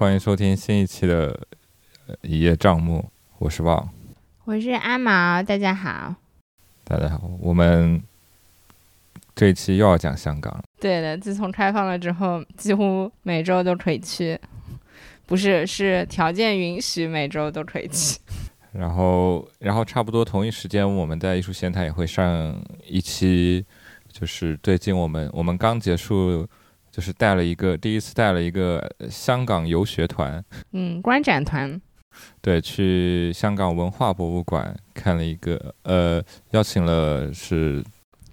欢迎收听新一期的《一叶障目》，我是旺，我是阿毛，大家好，大家好。我们这一期又要讲香港。对的，自从开放了之后，几乎每周都可以去，不是，是条件允许，每周都可以去。然后，然后差不多同一时间，我们在艺术闲谈也会上一期，就是最近我们我们刚结束，就是带了一个第一次带了一个香港游学团，嗯，观展团，对，去香港文化博物馆看了一个，呃，邀请了是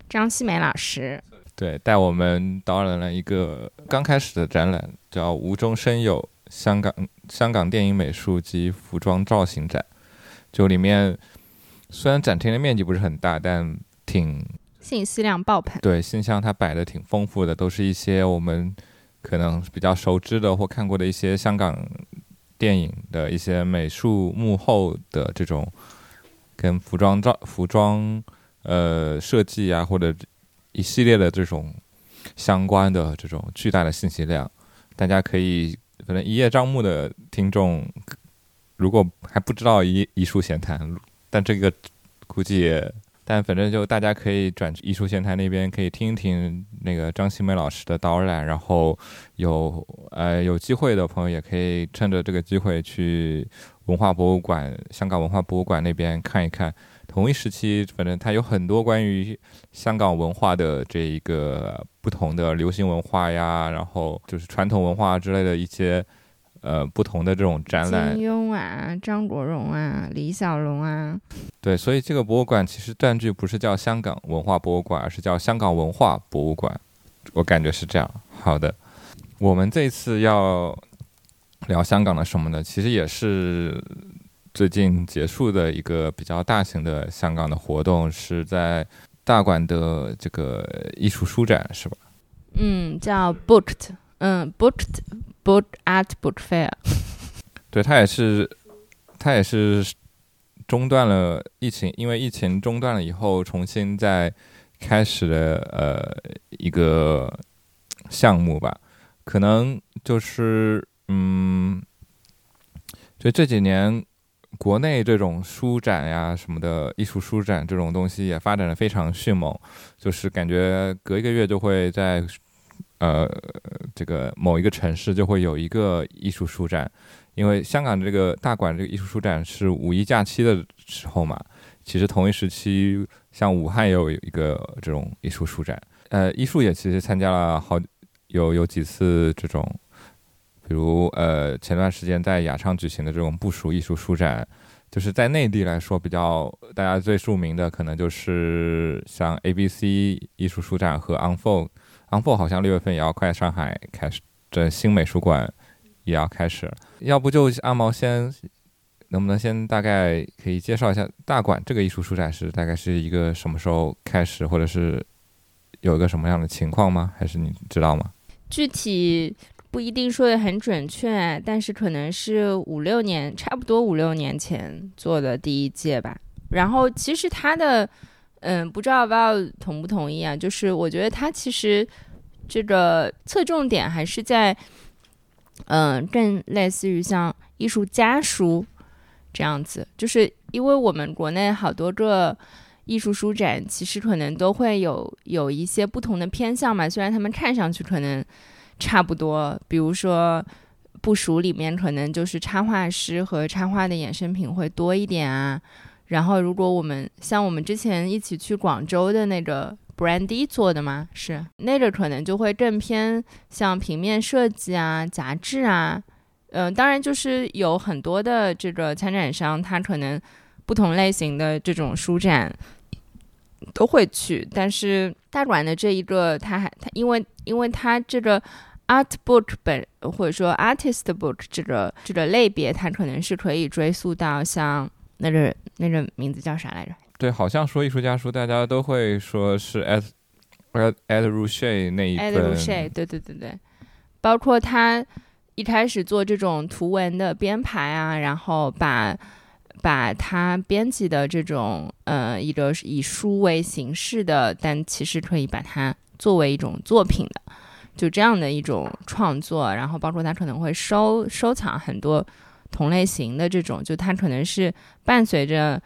张希梅老师，对，带我们导览了一个刚开始的展览，叫“无中生有：香港香港电影美术及服装造型展”。就里面虽然展厅的面积不是很大，但挺信息量爆棚。对，信箱它摆的挺丰富的，都是一些我们可能比较熟知的或看过的一些香港电影的一些美术幕后的这种跟服装照、服装呃设计啊，或者一系列的这种相关的这种巨大的信息量，大家可以反正一叶障目的听众。如果还不知道一一树闲谈，但这个估计，也，但反正就大家可以转艺术闲谈那边，可以听一听那个张新梅老师的导览，然后有呃有机会的朋友也可以趁着这个机会去文化博物馆、香港文化博物馆那边看一看。同一时期，反正它有很多关于香港文化的这一个不同的流行文化呀，然后就是传统文化之类的一些。呃，不同的这种展览，金庸啊，张国荣啊，李小龙啊，对，所以这个博物馆其实断句不是叫香港文化博物馆，而是叫香港文化博物馆，我感觉是这样。好的，我们这次要聊香港的什么呢？其实也是最近结束的一个比较大型的香港的活动，是在大馆的这个艺术书展，是吧？嗯，叫 Booked，嗯，Booked。Book at Book Fair，对他也是，他也是中断了疫情，因为疫情中断了以后，重新再开始的呃一个项目吧。可能就是嗯，就这几年国内这种书展呀什么的，艺术书展这种东西也发展的非常迅猛，就是感觉隔一个月就会在。呃，这个某一个城市就会有一个艺术书展，因为香港这个大馆这个艺术书展是五一假期的时候嘛。其实同一时期，像武汉也有一个这种艺术书展。呃，艺术也其实参加了好有有几次这种，比如呃前段时间在雅昌举行的这种部署艺术书展，就是在内地来说比较大家最著名的，可能就是像 A B C 艺术书展和 Unfold。安珀好像六月份也要快上海开始，这新美术馆也要开始。要不就阿毛先，能不能先大概可以介绍一下大馆这个艺术书展是大概是一个什么时候开始，或者是有一个什么样的情况吗？还是你知道吗？具体不一定说的很准确，但是可能是五六年，差不多五六年前做的第一届吧。然后其实它的。嗯，不知道要同不同意啊？就是我觉得它其实这个侧重点还是在，嗯，更类似于像艺术家书这样子。就是因为我们国内好多个艺术书展，其实可能都会有有一些不同的偏向嘛。虽然他们看上去可能差不多，比如说部署里面可能就是插画师和插画的衍生品会多一点啊。然后，如果我们像我们之前一起去广州的那个 Brandy 做的嘛，是那个可能就会更偏像平面设计啊、杂志啊，嗯，当然就是有很多的这个参展商，他可能不同类型的这种书展都会去，但是大馆的这一个，他还他因为因为他这个 Art Book 本或者说 Artist Book 这个这个类别，它可能是可以追溯到像。那个那个名字叫啥来着？对，好像说艺术家书，大家都会说是 Ed Ed Rusche 那一 Ed Rusche，对对对对，包括他一开始做这种图文的编排啊，然后把把他编辑的这种呃一个以书为形式的，但其实可以把它作为一种作品的就这样的一种创作，然后包括他可能会收收藏很多同类型的这种，就它可能是伴随着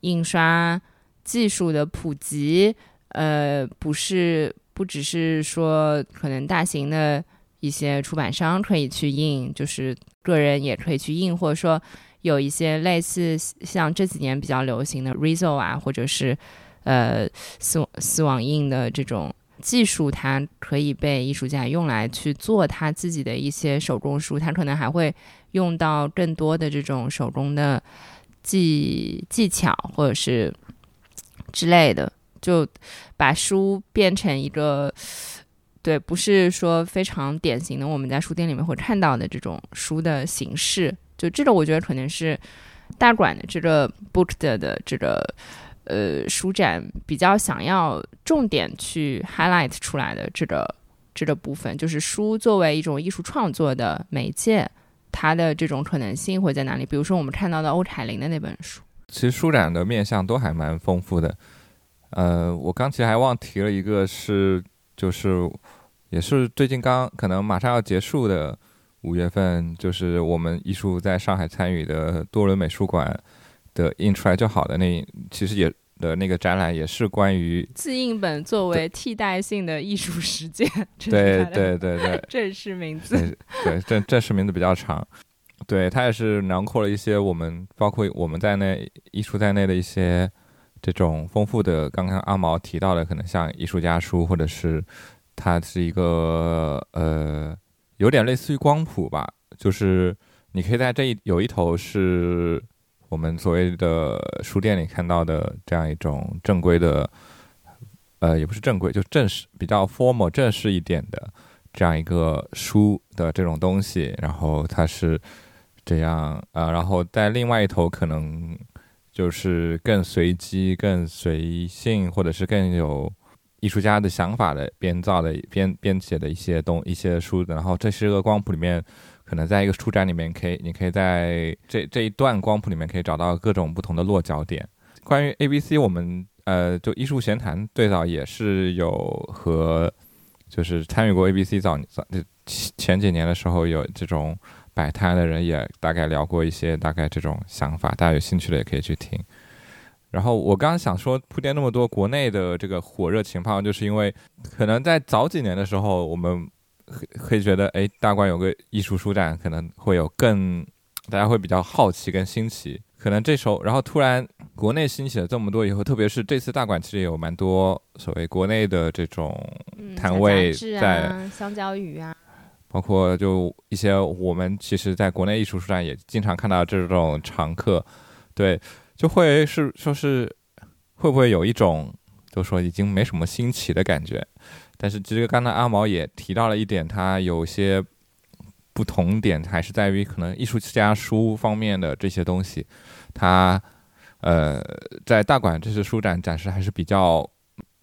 印刷技术的普及，呃，不是不只是说可能大型的一些出版商可以去印，就是个人也可以去印，或者说有一些类似像这几年比较流行的 Riso 啊，或者是呃丝丝网印的这种。技术它可以被艺术家用来去做他自己的一些手工书，他可能还会用到更多的这种手工的技技巧或者是之类的，就把书变成一个对，不是说非常典型的我们在书店里面会看到的这种书的形式。就这个，我觉得可能是大馆的这个 book 的这个。呃，书展比较想要重点去 highlight 出来的这个这个部分，就是书作为一种艺术创作的媒介，它的这种可能性会在哪里？比如说我们看到的欧凯林的那本书，其实书展的面向都还蛮丰富的。呃，我刚其实还忘提了一个，是就是也是最近刚可能马上要结束的五月份，就是我们艺术在上海参与的多伦美术馆。的印出来就好的那其实也的那个展览也是关于自印本作为替代性的艺术实践，对对对对，正式名字。对正正式名字比较长，对它也是囊括了一些我们包括我们在内艺术在内的一些这种丰富的，刚刚阿毛提到的，可能像艺术家书，或者是它是一个呃有点类似于光谱吧，就是你可以在这一有一头是。我们所谓的书店里看到的这样一种正规的，呃，也不是正规，就正式、比较 formal、正式一点的这样一个书的这种东西。然后它是这样，呃，然后在另外一头可能就是更随机、更随性，或者是更有艺术家的想法的编造的编编写的一些东一些书。然后这是个光谱里面。可能在一个书展里面，可以，你可以在这这一段光谱里面可以找到各种不同的落脚点。关于 A B C，我们呃，就艺术闲谈最早也是有和就是参与过 A B C 早早前几年的时候，有这种摆摊的人也大概聊过一些大概这种想法，大家有兴趣的也可以去听。然后我刚刚想说铺垫那么多国内的这个火热情况，就是因为可能在早几年的时候，我们。会觉得，哎，大观有个艺术书展，可能会有更，大家会比较好奇跟新奇。可能这时候，然后突然国内兴起了这么多以后，特别是这次大馆，其实有蛮多所谓国内的这种摊位在，香蕉鱼啊，包括就一些我们其实在国内艺术书展也经常看到这种常客，对，就会是说是会不会有一种，就说已经没什么新奇的感觉。但是，其实刚才阿毛也提到了一点，它有些不同点，还是在于可能艺术家书方面的这些东西，它呃，在大馆这次书展展示还是比较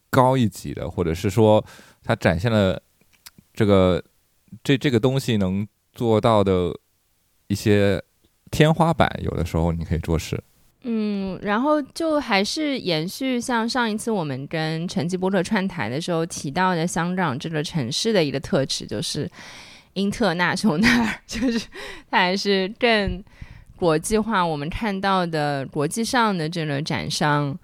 高一级的，或者是说，它展现了这个这这个东西能做到的一些天花板，有的时候你可以做事。嗯，然后就还是延续像上一次我们跟陈吉波特串台的时候提到的香港这个城市的一个特质，就是英特纳雄那尔，就是它还是更国际化。我们看到的国际上的这个展商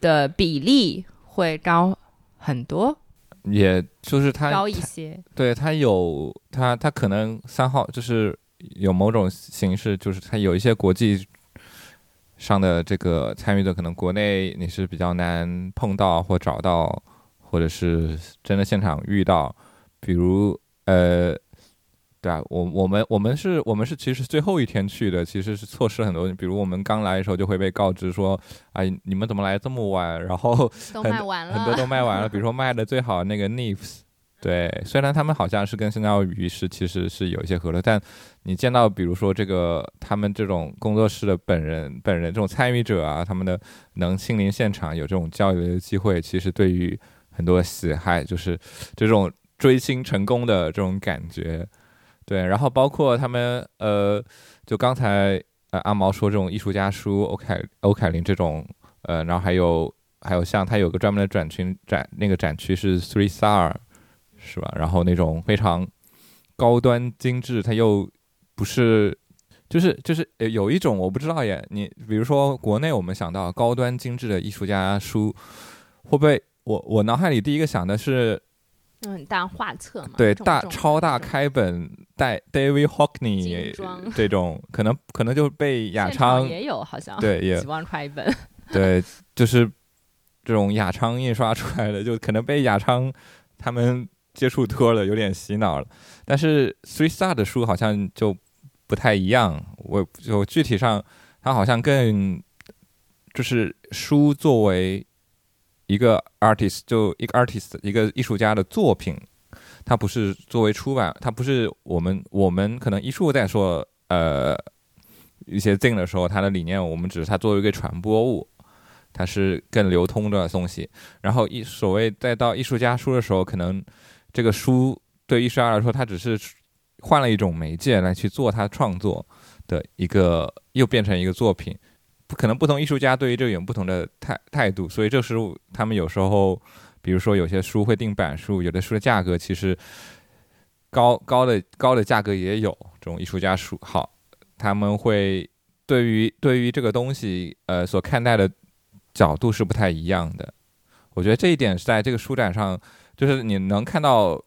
的比例会高很多，也就是它高一些。对，它有它它可能三号就是有某种形式，就是它有一些国际。上的这个参与的可能国内你是比较难碰到或找到，或者是真的现场遇到，比如呃，对啊，我我们我们是我们是其实最后一天去的，其实是错失了很多。比如我们刚来的时候就会被告知说，哎，你们怎么来这么晚？然后都卖完了，很多都卖完了。比如说卖的最好那个 Nifs。对，虽然他们好像是跟香蕉鱼是其实是有一些合作，但你见到比如说这个他们这种工作室的本人本人这种参与者啊，他们的能亲临现场有这种交流的机会，其实对于很多喜爱就是这种追星成功的这种感觉。对，然后包括他们呃，就刚才呃阿毛说这种艺术家书欧凯欧凯林这种呃，然后还有还有像他有个专门的展群展那个展区是 Three Star。是吧？然后那种非常高端精致，它又不是，就是就是有一种我不知道耶。你比如说国内我们想到高端精致的艺术家书，会不会？我我脑海里第一个想的是。很大画册嘛？对，大超大开本带 David Hockney 这种，可能可能就被雅昌也有，好像对，也几万块一本。对，就是这种雅昌印刷出来的，就可能被雅昌他们接触多了，有点洗脑了。但是 Three Star 的书好像就不太一样，我就具体上，它好像更就是书作为。一个 artist 就一个 artist 一个艺术家的作品，它不是作为出版，它不是我们我们可能艺术在说呃一些 thing 的时候，它的理念我们只是它作为一个传播物，它是更流通的东西。然后艺所谓再到艺术家书的时候，可能这个书对艺术家来说，它只是换了一种媒介来去做他创作的一个，又变成一个作品。不可能，不同艺术家对于这个有不同的态态度，所以这是他们有时候，比如说有些书会定版数，有的书的价格其实高高的高的价格也有。这种艺术家书好，他们会对于对于这个东西呃所看待的角度是不太一样的。我觉得这一点是在这个书展上，就是你能看到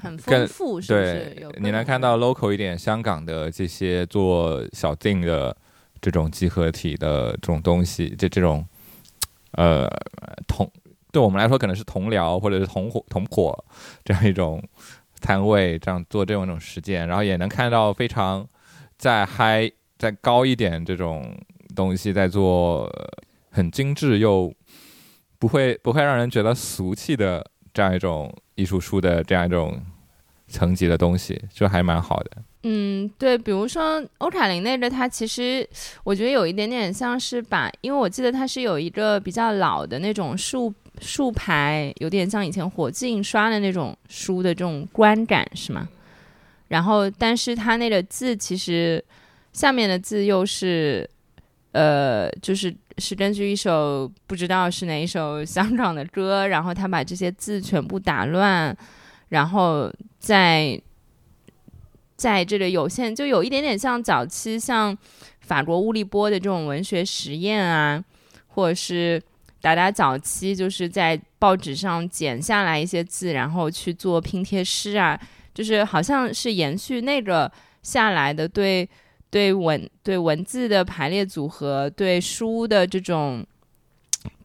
很丰富，对，你能看到 local 一点香港的这些做小定的。这种集合体的这种东西，这这种，呃，同对我们来说可能是同僚或者是同伙同伙这样一种摊位，这样做这种一种实践，然后也能看到非常再嗨再高一点这种东西在做很精致又不会不会让人觉得俗气的这样一种艺术书的这样一种层级的东西，就还蛮好的。嗯，对，比如说欧卡林那个，它其实我觉得有一点点像是把，因为我记得它是有一个比较老的那种竖竖排，有点像以前火字印刷的那种书的这种观感，是吗？然后，但是它那个字其实下面的字又是，呃，就是是根据一首不知道是哪一首香港的歌，然后他把这些字全部打乱，然后在。在这个有限，就有一点点像早期像法国乌利波的这种文学实验啊，或者是达达早期就是在报纸上剪下来一些字，然后去做拼贴诗啊，就是好像是延续那个下来的对对文对文字的排列组合，对书的这种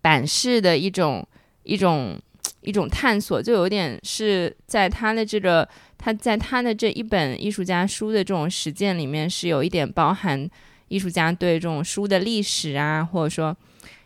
版式的一种一种一种探索，就有点是在他的这个。他在他的这一本艺术家书的这种实践里面，是有一点包含艺术家对这种书的历史啊，或者说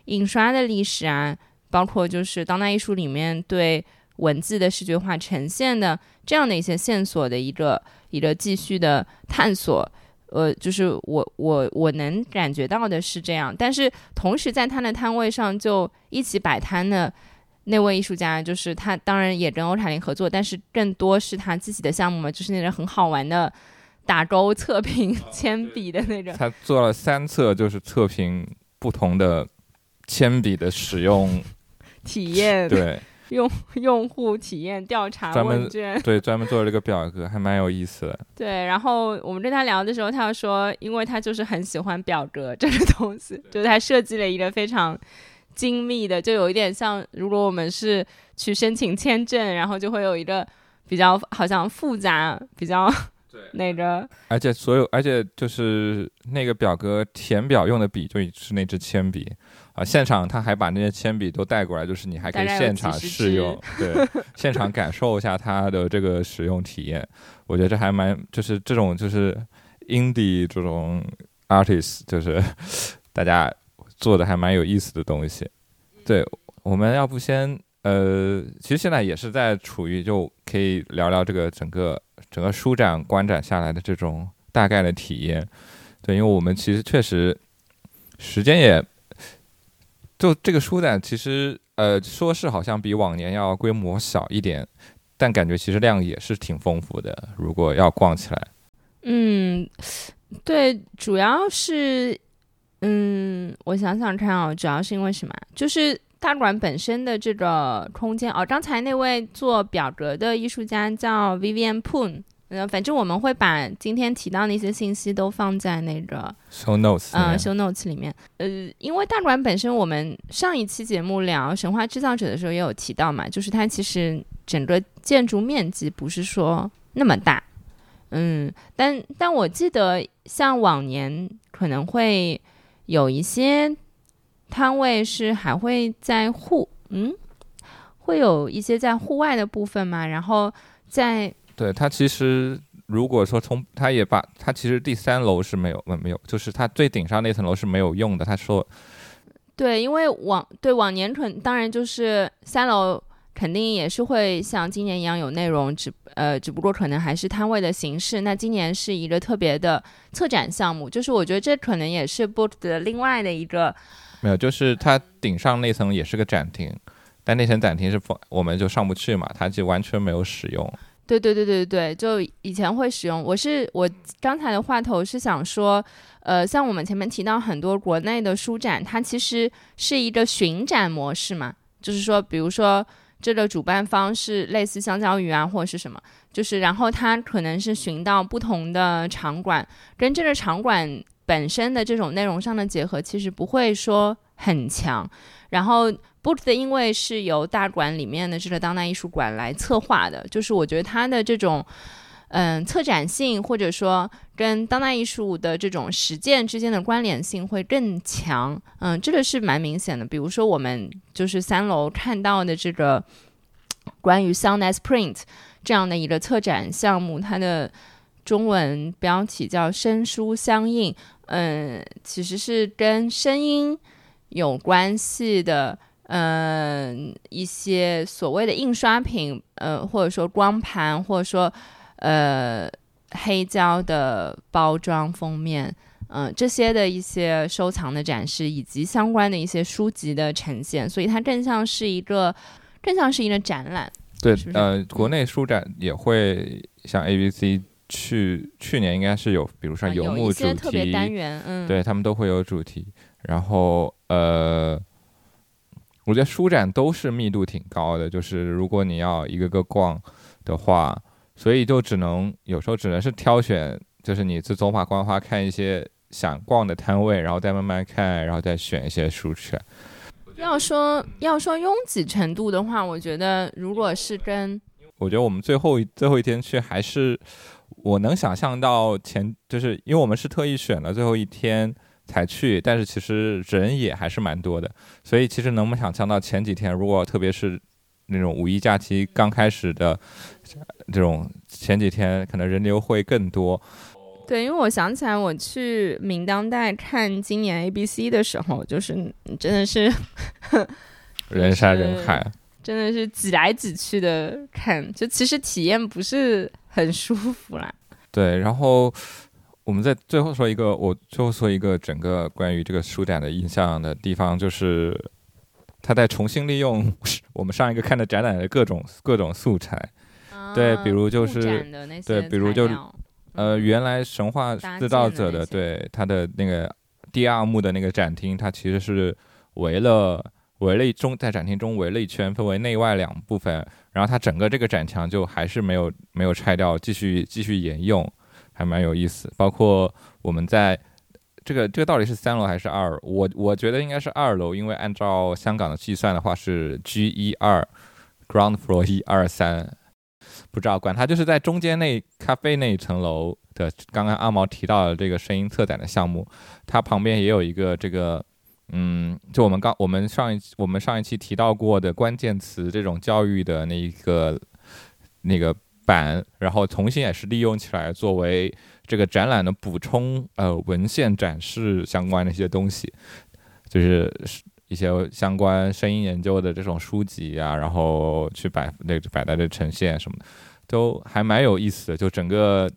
印刷的历史啊，包括就是当代艺术里面对文字的视觉化呈现的这样的一些线索的一个一个继续的探索。呃，就是我我我能感觉到的是这样，但是同时在他的摊位上就一起摆摊的。那位艺术家就是他，当然也跟欧塔林合作，但是更多是他自己的项目嘛，就是那种很好玩的打勾测评 铅笔的那种。他做了三册，就是测评不同的铅笔的使用 体验，对用 用户体验调查问卷，对专门做了这个表格，还蛮有意思的。对，然后我们跟他聊的时候，他说，因为他就是很喜欢表格这个东西，就是他设计了一个非常。精密的，就有一点像，如果我们是去申请签证，然后就会有一个比较好像复杂、比较那个，而且所有，而且就是那个表格填表用的笔就是那支铅笔啊，现场他还把那些铅笔都带过来，就是你还可以现场试用，对，现场感受一下它的这个使用体验。我觉得这还蛮，就是这种就是 indie 这种 artist，就是 大家。做的还蛮有意思的东西，对，我们要不先呃，其实现在也是在处于就可以聊聊这个整个整个书展观展下来的这种大概的体验，对，因为我们其实确实时间也，就这个书展其实呃说是好像比往年要规模小一点，但感觉其实量也是挺丰富的，如果要逛起来，嗯，对，主要是。嗯，我想想看啊，主要是因为什么？就是大馆本身的这个空间哦。刚才那位做表格的艺术家叫 Vivian Poon，呃，反正我们会把今天提到那些信息都放在那个 show notes，嗯，show notes 里面。呃，因为大馆本身，我们上一期节目聊神话制造者的时候也有提到嘛，就是它其实整个建筑面积不是说那么大。嗯，但但我记得像往年可能会有一些摊位是还会在户，嗯，会有一些在户外的部分嘛。然后在对它其实如果说从它也把它其实第三楼是没有没有，就是它最顶上那层楼是没有用的。他说，对，因为往对往年可当然就是三楼。肯定也是会像今年一样有内容，只呃，只不过可能还是摊位的形式。那今年是一个特别的策展项目，就是我觉得这可能也是 Boot 的另外的一个。没有，就是它顶上那层也是个展厅，但那层展厅是放我们就上不去嘛，它就完全没有使用。对对对对对，就以前会使用。我是我刚才的话头是想说，呃，像我们前面提到很多国内的书展，它其实是一个巡展模式嘛，就是说，比如说。这个主办方是类似香蕉鱼啊，或者是什么，就是然后他可能是寻到不同的场馆，跟这个场馆本身的这种内容上的结合，其实不会说很强。然后 Boot 的因为是由大馆里面的这个当代艺术馆来策划的，就是我觉得它的这种。嗯，策展性或者说跟当代艺术的这种实践之间的关联性会更强。嗯，这个是蛮明显的。比如说，我们就是三楼看到的这个关于 Sound as Print 这样的一个策展项目，它的中文标题叫“声书相应”。嗯，其实是跟声音有关系的。嗯，一些所谓的印刷品，呃，或者说光盘，或者说。呃，黑胶的包装封面，嗯，这些的一些收藏的展示，以及相关的一些书籍的呈现，所以它更像是一个，更像是一个展览。对，呃，国内书展也会像 A B C 去去年应该是有，比如说游牧主题单元，嗯，对他们都会有主题。然后，呃，我觉得书展都是密度挺高的，就是如果你要一个个逛的话。所以就只能有时候只能是挑选，就是你自走马观花看一些想逛的摊位，然后再慢慢看，然后再选一些书去。要说要说拥挤程度的话，我觉得如果是跟，我觉得我们最后最后一天去还是我能想象到前，就是因为我们是特意选了最后一天才去，但是其实人也还是蛮多的，所以其实能不能想象到前几天，如果特别是。那种五一假期刚开始的这种前几天，可能人流会更多。对，因为我想起来，我去明当代看今年 A B C 的时候，就是真的是人山人海，真的是挤来挤去的看，就其实体验不是很舒服啦。对，然后我们在最后说一个，我最后说一个整个关于这个书展的印象的地方，就是。他在重新利用我们上一个看的展览的各种各种素材，对，比如就是对，比如就呃，原来神话制造者的对他的那个第二幕的那个展厅，它其实是围了围了一中在展厅中围了一圈，分为内外两部分，然后它整个这个展墙就还是没有没有拆掉，继续继续沿用，还蛮有意思。包括我们在。这个这个到底是三楼还是二？我我觉得应该是二楼，因为按照香港的计算的话是 G 一二，ground floor 一二三，不知道管它就是在中间那咖啡那一层楼的。刚刚阿毛提到的这个声音策展的项目，它旁边也有一个这个，嗯，就我们刚我们上一我们上一期提到过的关键词这种教育的那一个那个板，然后重新也是利用起来作为。这个展览的补充，呃，文献展示相关的一些东西，就是一些相关声音研究的这种书籍啊，然后去摆那个摆在这呈现什么的，都还蛮有意思的，就整个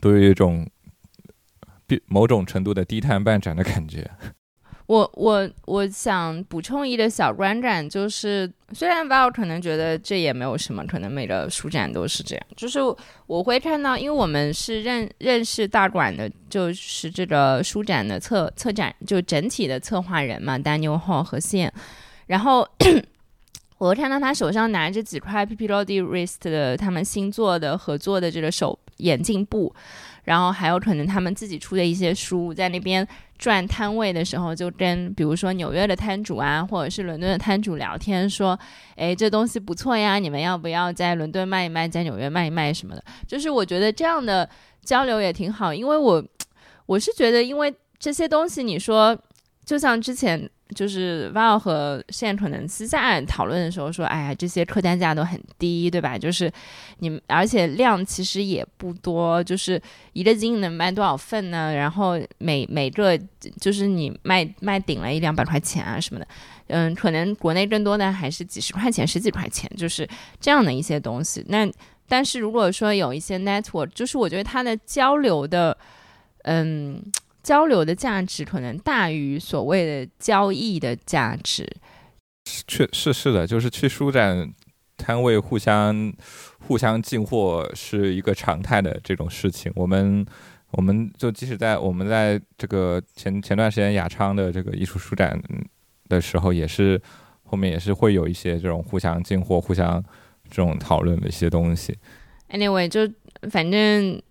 都有一种某种程度的低碳办展的感觉。我我我想补充一个小观感，就是虽然 Val 可能觉得这也没有什么，可能每个书展都是这样，就是我会看到，因为我们是认认识大馆的，就是这个书展的策策展就整体的策划人嘛，Daniel Hall 和线然后 我看到他手上拿着几块 P P l o D Wrist 的他们新做的合作的这个手眼镜布，然后还有可能他们自己出的一些书，在那边转摊位的时候，就跟比如说纽约的摊主啊，或者是伦敦的摊主聊天，说，哎，这东西不错呀，你们要不要在伦敦卖一卖，在纽约卖一卖什么的？就是我觉得这样的交流也挺好，因为我我是觉得，因为这些东西，你说就像之前。就是 Val 和现在可能私下讨论的时候说，哎呀，这些客单价都很低，对吧？就是你们，而且量其实也不多，就是一个斤能卖多少份呢？然后每每个就是你卖卖顶了一两百块钱啊什么的，嗯，可能国内更多的还是几十块钱、十几块钱，就是这样的一些东西。那但是如果说有一些 network，就是我觉得它的交流的，嗯。交流的价值可能大于所谓的交易的价值。确是是的，就是去书展摊位互相互相进货是一个常态的这种事情。我们我们就即使在我们在这个前前段时间雅昌的这个艺术书展的时候，也是后面也是会有一些这种互相进货、互相这种讨论的一些东西。Anyway，就反正。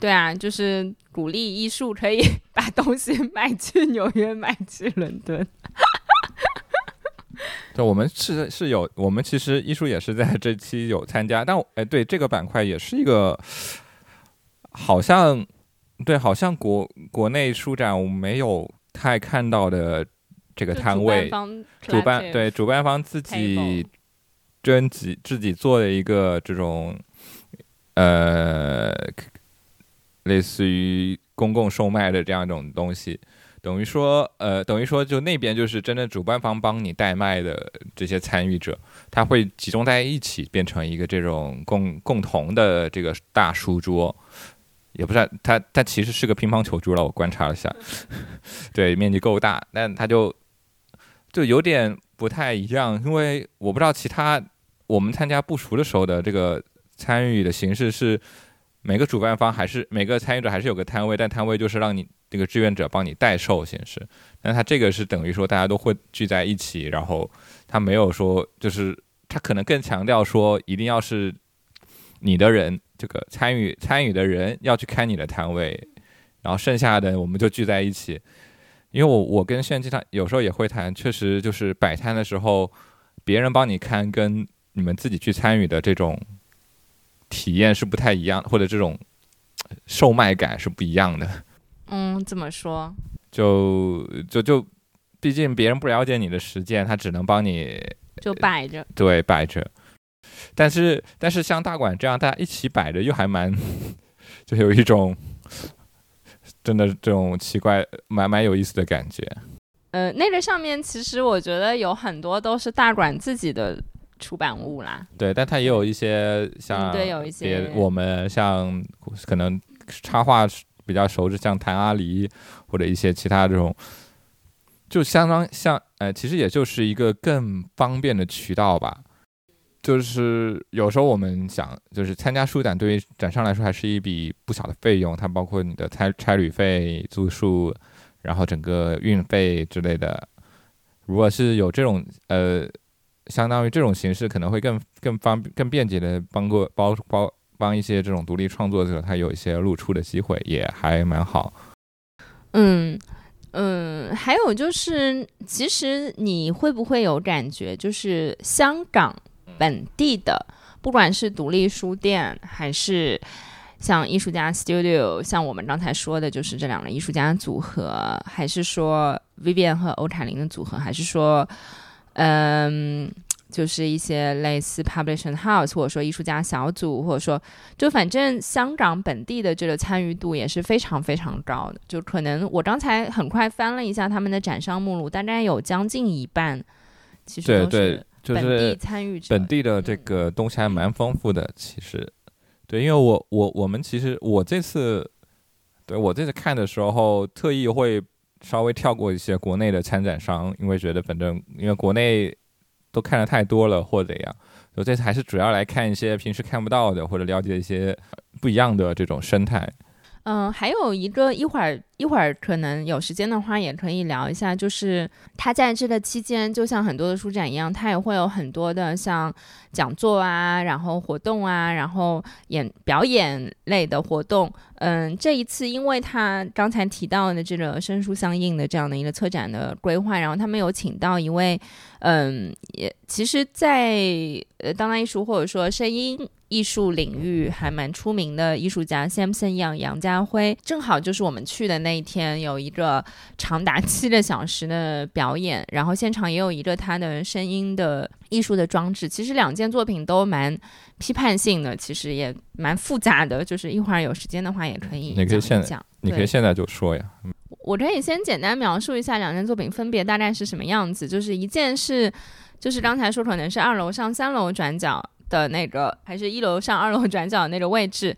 对啊，就是鼓励艺术可以 把东西 卖去纽约，卖去伦敦。对，我们是是有，我们其实艺术也是在这期有参加，但哎，对这个板块也是一个，好像对，好像国国内书展我没有太看到的这个摊位，主办对主办方自己征集自己做的一个这种呃。类似于公共售卖的这样一种东西，等于说，呃，等于说，就那边就是真的主办方帮你代卖的这些参与者，他会集中在一起，变成一个这种共共同的这个大书桌，也不是它，它其实是个乒乓球桌了。我观察了一下，对，面积够大，但它就就有点不太一样，因为我不知道其他我们参加不熟的时候的这个参与的形式是。每个主办方还是每个参与者还是有个摊位，但摊位就是让你这个志愿者帮你代售形式。但他这个是等于说大家都会聚在一起，然后他没有说就是他可能更强调说一定要是你的人这个参与参与的人要去开你的摊位，然后剩下的我们就聚在一起。因为我我跟炫经常有时候也会谈，确实就是摆摊的时候，别人帮你看跟你们自己去参与的这种。体验是不太一样，或者这种售卖感是不一样的。嗯，怎么说？就就就，毕竟别人不了解你的实践，他只能帮你就摆着。对，摆着。但是但是像大馆这样，大家一起摆着，又还蛮，就有一种真的这种奇怪、蛮蛮有意思的感觉。呃，那个上面其实我觉得有很多都是大馆自己的。出版物啦，对，但它也有一些像，对，有一些我们像可能插画比较熟知，像谭阿狸或者一些其他这种，就相当像，呃，其实也就是一个更方便的渠道吧。就是有时候我们想，就是参加书展对于展商来说还是一笔不小的费用，它包括你的差差旅费、住宿，然后整个运费之类的。如果是有这种呃。相当于这种形式可能会更更方更便捷的帮过包包帮一些这种独立创作者，他有一些露出的机会，也还蛮好。嗯嗯，还有就是，其实你会不会有感觉，就是香港本地的，不管是独立书店，还是像艺术家 Studio，像我们刚才说的，就是这两个艺术家组合，还是说 Vivian 和欧凯琳的组合，还是说？嗯，就是一些类似 publishing house，或者说艺术家小组，或者说就反正香港本地的这个参与度也是非常非常高的。就可能我刚才很快翻了一下他们的展商目录，大概有将近一半，其实都是本地参与者。本地的这个东西还蛮丰富的，其实对，因为我我我们其实我这次对我这次看的时候特意会。稍微跳过一些国内的参展商，因为觉得反正因为国内都看的太多了或怎样，我这次还是主要来看一些平时看不到的，或者了解一些不一样的这种生态。嗯，还有一个一会儿一会儿可能有时间的话，也可以聊一下，就是他在这个期间，就像很多的书展一样，他也会有很多的像讲座啊，然后活动啊，然后演表演类的活动。嗯，这一次因为他刚才提到的这个声书相应的这样的一个策展的规划，然后他们有请到一位，嗯，也其实，在呃当代艺术或者说声音。艺术领域还蛮出名的艺术家 Samson Young 杨家辉，正好就是我们去的那一天，有一个长达七个小时的表演，然后现场也有一个他的声音的艺术的装置。其实两件作品都蛮批判性的，其实也蛮复杂的。就是一会儿有时间的话，也可以你可以现讲，你可以现在就说呀。我可以先简单描述一下两件作品分别大概是什么样子。就是一件是，就是刚才说可能是二楼上三楼转角。的那个还是一楼上二楼转角那个位置，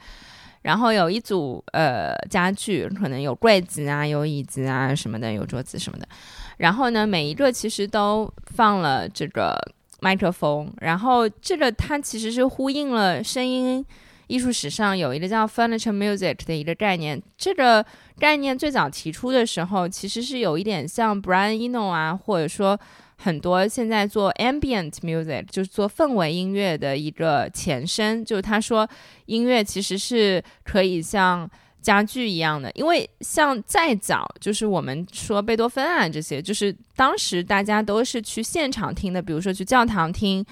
然后有一组呃家具，可能有柜子啊，有椅子啊什么的，有桌子什么的。然后呢，每一个其实都放了这个麦克风，然后这个它其实是呼应了声音艺术史上有一个叫 furniture music 的一个概念。这个概念最早提出的时候，其实是有一点像 Brian Eno 啊，或者说。很多现在做 ambient music，就是做氛围音乐的一个前身。就是他说，音乐其实是可以像家具一样的，因为像再早，就是我们说贝多芬啊这些，就是当时大家都是去现场听的，比如说去教堂听，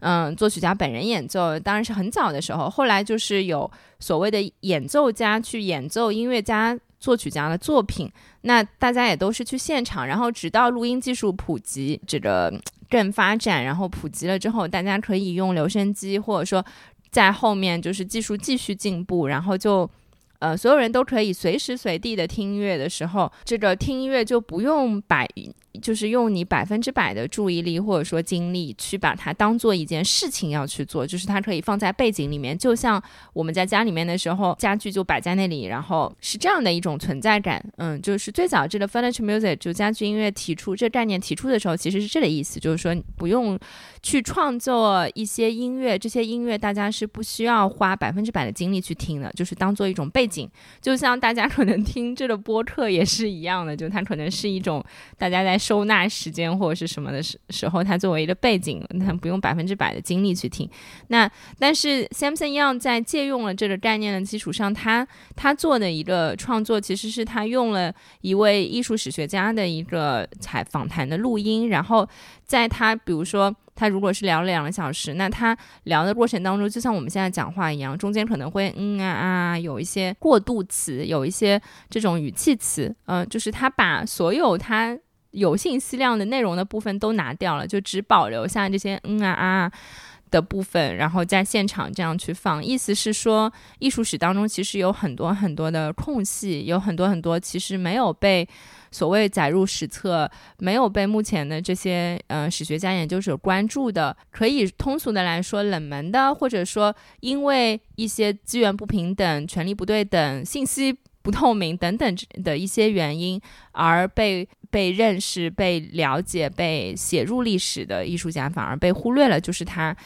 嗯，作曲家本人演奏，当然是很早的时候。后来就是有所谓的演奏家去演奏音乐家。作曲家的作品，那大家也都是去现场，然后直到录音技术普及，这个更发展，然后普及了之后，大家可以用留声机，或者说在后面就是技术继续进步，然后就。呃，所有人都可以随时随地的听音乐的时候，这个听音乐就不用摆，就是用你百分之百的注意力或者说精力去把它当做一件事情要去做，就是它可以放在背景里面，就像我们在家里面的时候，家具就摆在那里，然后是这样的一种存在感。嗯，就是最早这个 furniture music 就家具音乐提出这概念提出的时候，其实是这个意思，就是说不用去创作一些音乐，这些音乐大家是不需要花百分之百的精力去听的，就是当做一种背。景就像大家可能听这个播客也是一样的，就它可能是一种大家在收纳时间或者是什么的时时候，它作为一个背景，它不用百分之百的精力去听。那但是 Samson Young 在借用了这个概念的基础上，他他做的一个创作，其实是他用了一位艺术史学家的一个采访谈的录音，然后在他比如说。他如果是聊了两个小时，那他聊的过程当中，就像我们现在讲话一样，中间可能会嗯啊啊，有一些过渡词，有一些这种语气词，嗯，就是他把所有他有信息量的内容的部分都拿掉了，就只保留下这些嗯啊啊的部分，然后在现场这样去放。意思是说，艺术史当中其实有很多很多的空隙，有很多很多其实没有被。所谓载入史册，没有被目前的这些呃史学家研究者关注的，可以通俗的来说，冷门的，或者说因为一些资源不平等、权力不对等、信息不透明等等的一些原因而被被认识、被了解、被写入历史的艺术家，反而被忽略了。就是他，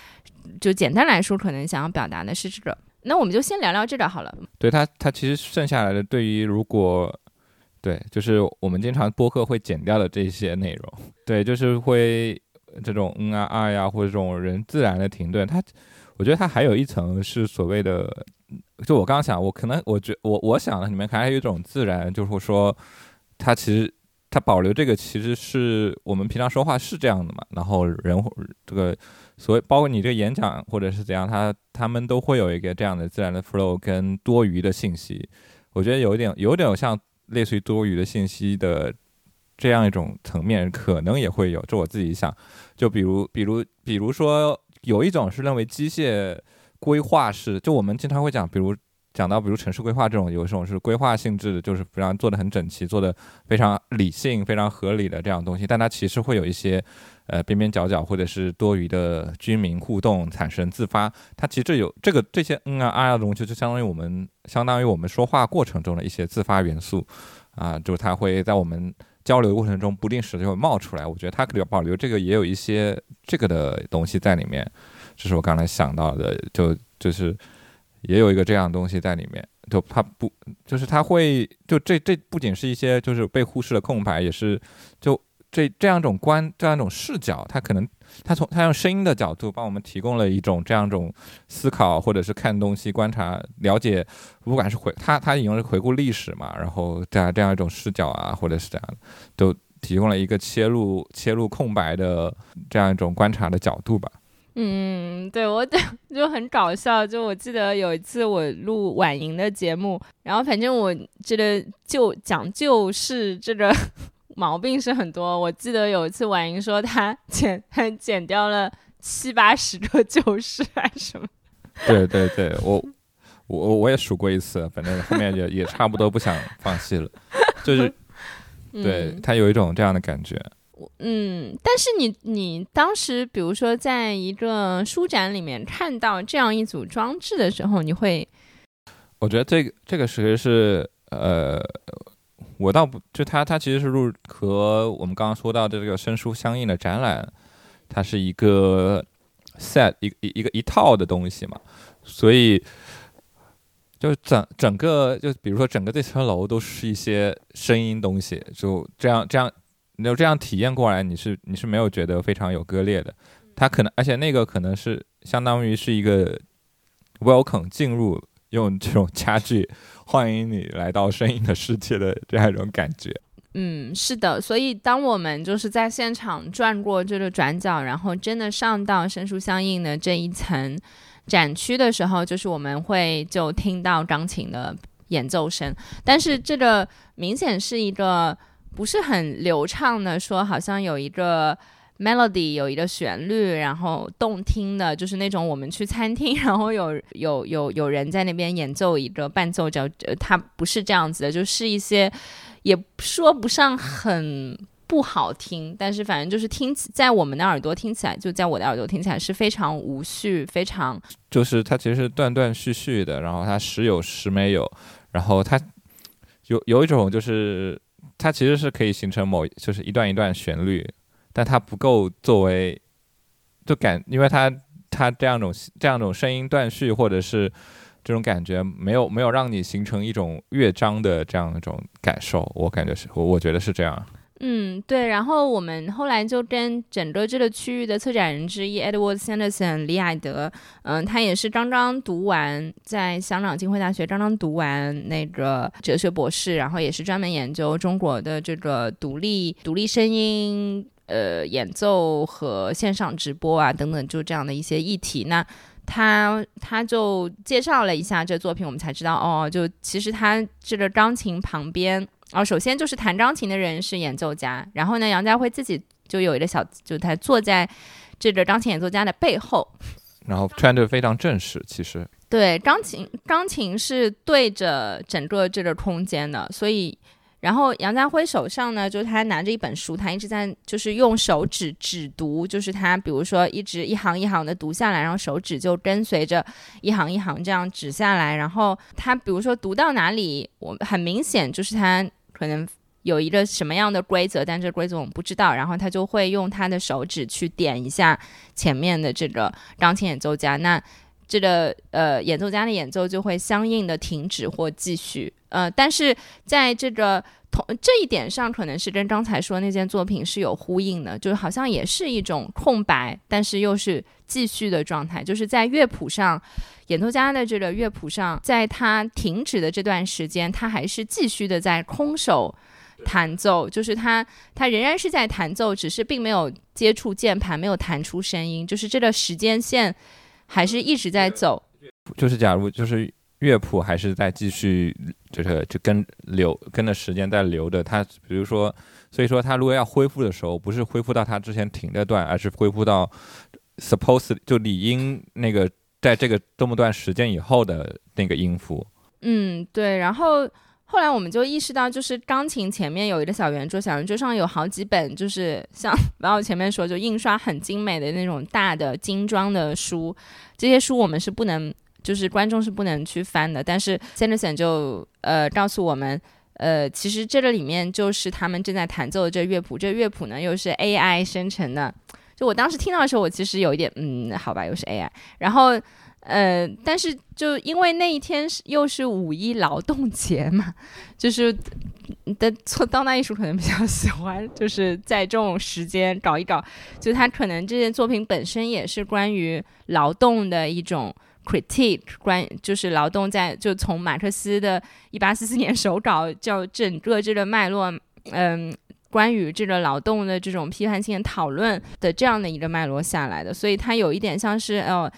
就简单来说，可能想要表达的是这个。那我们就先聊聊这个好了。对他，他其实剩下来的，对于如果。对，就是我们经常播客会剪掉的这些内容。对，就是会这种嗯啊啊呀，或者这种人自然的停顿。他，我觉得它还有一层是所谓的，就我刚刚想，我可能我觉我我想的里面还有一种自然，就是说，它其实它保留这个，其实是我们平常说话是这样的嘛。然后人这个所谓包括你这个演讲或者是怎样，他他们都会有一个这样的自然的 flow 跟多余的信息。我觉得有一点有点像。类似于多余的信息的这样一种层面，可能也会有。这我自己想，就比如，比如，比如说，有一种是认为机械规划是，就我们经常会讲，比如讲到，比如城市规划这种，有一种是规划性质的，就是非常做的很整齐，做的非常理性、非常合理的这样东西。但它其实会有一些呃边边角角，或者是多余的居民互动产生自发。它其实这有这个这些嗯啊啊的东西，就相当于我们。相当于我们说话过程中的一些自发元素，啊，就是它会在我们交流过程中不定时就会冒出来。我觉得它留保留这个也有一些这个的东西在里面，这是我刚才想到的，就就是也有一个这样东西在里面。就他不，就是他会，就这这不仅是一些就是被忽视的空白，也是就这这样一种观这样一种视角，他可能他从他用声音的角度帮我们提供了一种这样一种思考，或者是看东西、观察、了解，不管是回他他引用是回顾历史嘛，然后这样这样一种视角啊，或者是这样，都提供了一个切入切入空白的这样一种观察的角度吧。嗯，对我 就很搞笑。就我记得有一次我录婉莹的节目，然后反正我这个就讲旧事，这个毛病是很多。我记得有一次婉莹说她 剪她剪掉了七八十个旧事还是什么。对对对，我我我也数过一次，反正后面也 也差不多不想放弃了，就是对他有一种这样的感觉。嗯，但是你你当时比如说在一个书展里面看到这样一组装置的时候，你会？我觉得这个这个其实是呃，我倒不就它它其实是入和我们刚刚说到的这个生书相应的展览，它是一个 set 一一一个一套的东西嘛，所以就整整个就比如说整个这层楼都是一些声音东西，就这样这样。你就这样体验过来，你是你是没有觉得非常有割裂的，它可能而且那个可能是相当于是一个 welcome 进入用这种家具欢迎你来到声音的世界的这样一种感觉。嗯，是的，所以当我们就是在现场转过这个转角，然后真的上到声书相应的这一层展区的时候，就是我们会就听到钢琴的演奏声，但是这个明显是一个。不是很流畅的，说好像有一个 melody，有一个旋律，然后动听的，就是那种我们去餐厅，然后有有有有人在那边演奏一个伴奏，叫呃，它不是这样子的，就是一些也说不上很不好听，但是反正就是听起在我们的耳朵听起来，就在我的耳朵听起来是非常无序，非常就是它其实是断断续续的，然后它时有时没有，然后它有有一种就是。它其实是可以形成某就是一段一段旋律，但它不够作为就感，因为它它这样种这样种声音断续或者是这种感觉没有没有让你形成一种乐章的这样一种感受，我感觉是我我觉得是这样。嗯，对。然后我们后来就跟整个这个区域的策展人之一 Edward Sanderson 李艾德，嗯，他也是刚刚读完在香港浸会大学刚刚读完那个哲学博士，然后也是专门研究中国的这个独立独立声音呃演奏和线上直播啊等等就这样的一些议题。那他他就介绍了一下这作品，我们才知道哦，就其实他这个钢琴旁边。哦，首先就是弹钢琴的人是演奏家，然后呢，杨家辉自己就有一个小，就他坐在这个钢琴演奏家的背后，然后穿着非常正式，其实对，钢琴钢琴是对着整个这个空间的，所以。然后杨家辉手上呢，就是他拿着一本书，他一直在就是用手指指读，就是他比如说一直一行一行的读下来，然后手指就跟随着一行一行这样指下来。然后他比如说读到哪里，我很明显就是他可能有一个什么样的规则，但这规则我们不知道。然后他就会用他的手指去点一下前面的这个钢琴演奏家，那这个呃演奏家的演奏就会相应的停止或继续。呃，但是在这个同这一点上，可能是跟刚才说那件作品是有呼应的，就是好像也是一种空白，但是又是继续的状态。就是在乐谱上，演奏家的这个乐谱上，在他停止的这段时间，他还是继续的在空手弹奏，就是他他仍然是在弹奏，只是并没有接触键盘，没有弹出声音，就是这个时间线还是一直在走。就是假如就是乐谱还是在继续。就是就跟流跟着时间在流的，它比如说，所以说它如果要恢复的时候，不是恢复到它之前停的段，而是恢复到 suppose 就理应那个在这个这么段时间以后的那个音符。嗯，对。然后后来我们就意识到，就是钢琴前面有一个小圆桌，小圆桌上有好几本，就是像然后前面说就印刷很精美的那种大的精装的书，这些书我们是不能。就是观众是不能去翻的，但是 Sanderson 就呃告诉我们，呃，其实这个里面就是他们正在弹奏的这乐谱，这乐谱呢又是 AI 生成的。就我当时听到的时候，我其实有一点嗯，好吧，又是 AI。然后呃，但是就因为那一天是又是五一劳动节嘛，就是的做当代艺术可能比较喜欢，就是在这种时间搞一搞，就他可能这件作品本身也是关于劳动的一种 critique，关就是劳动在就从马克思的一八四四年手稿叫整个这个脉络，嗯。关于这个劳动的这种批判性讨论的这样的一个脉络下来的，所以它有一点像是呃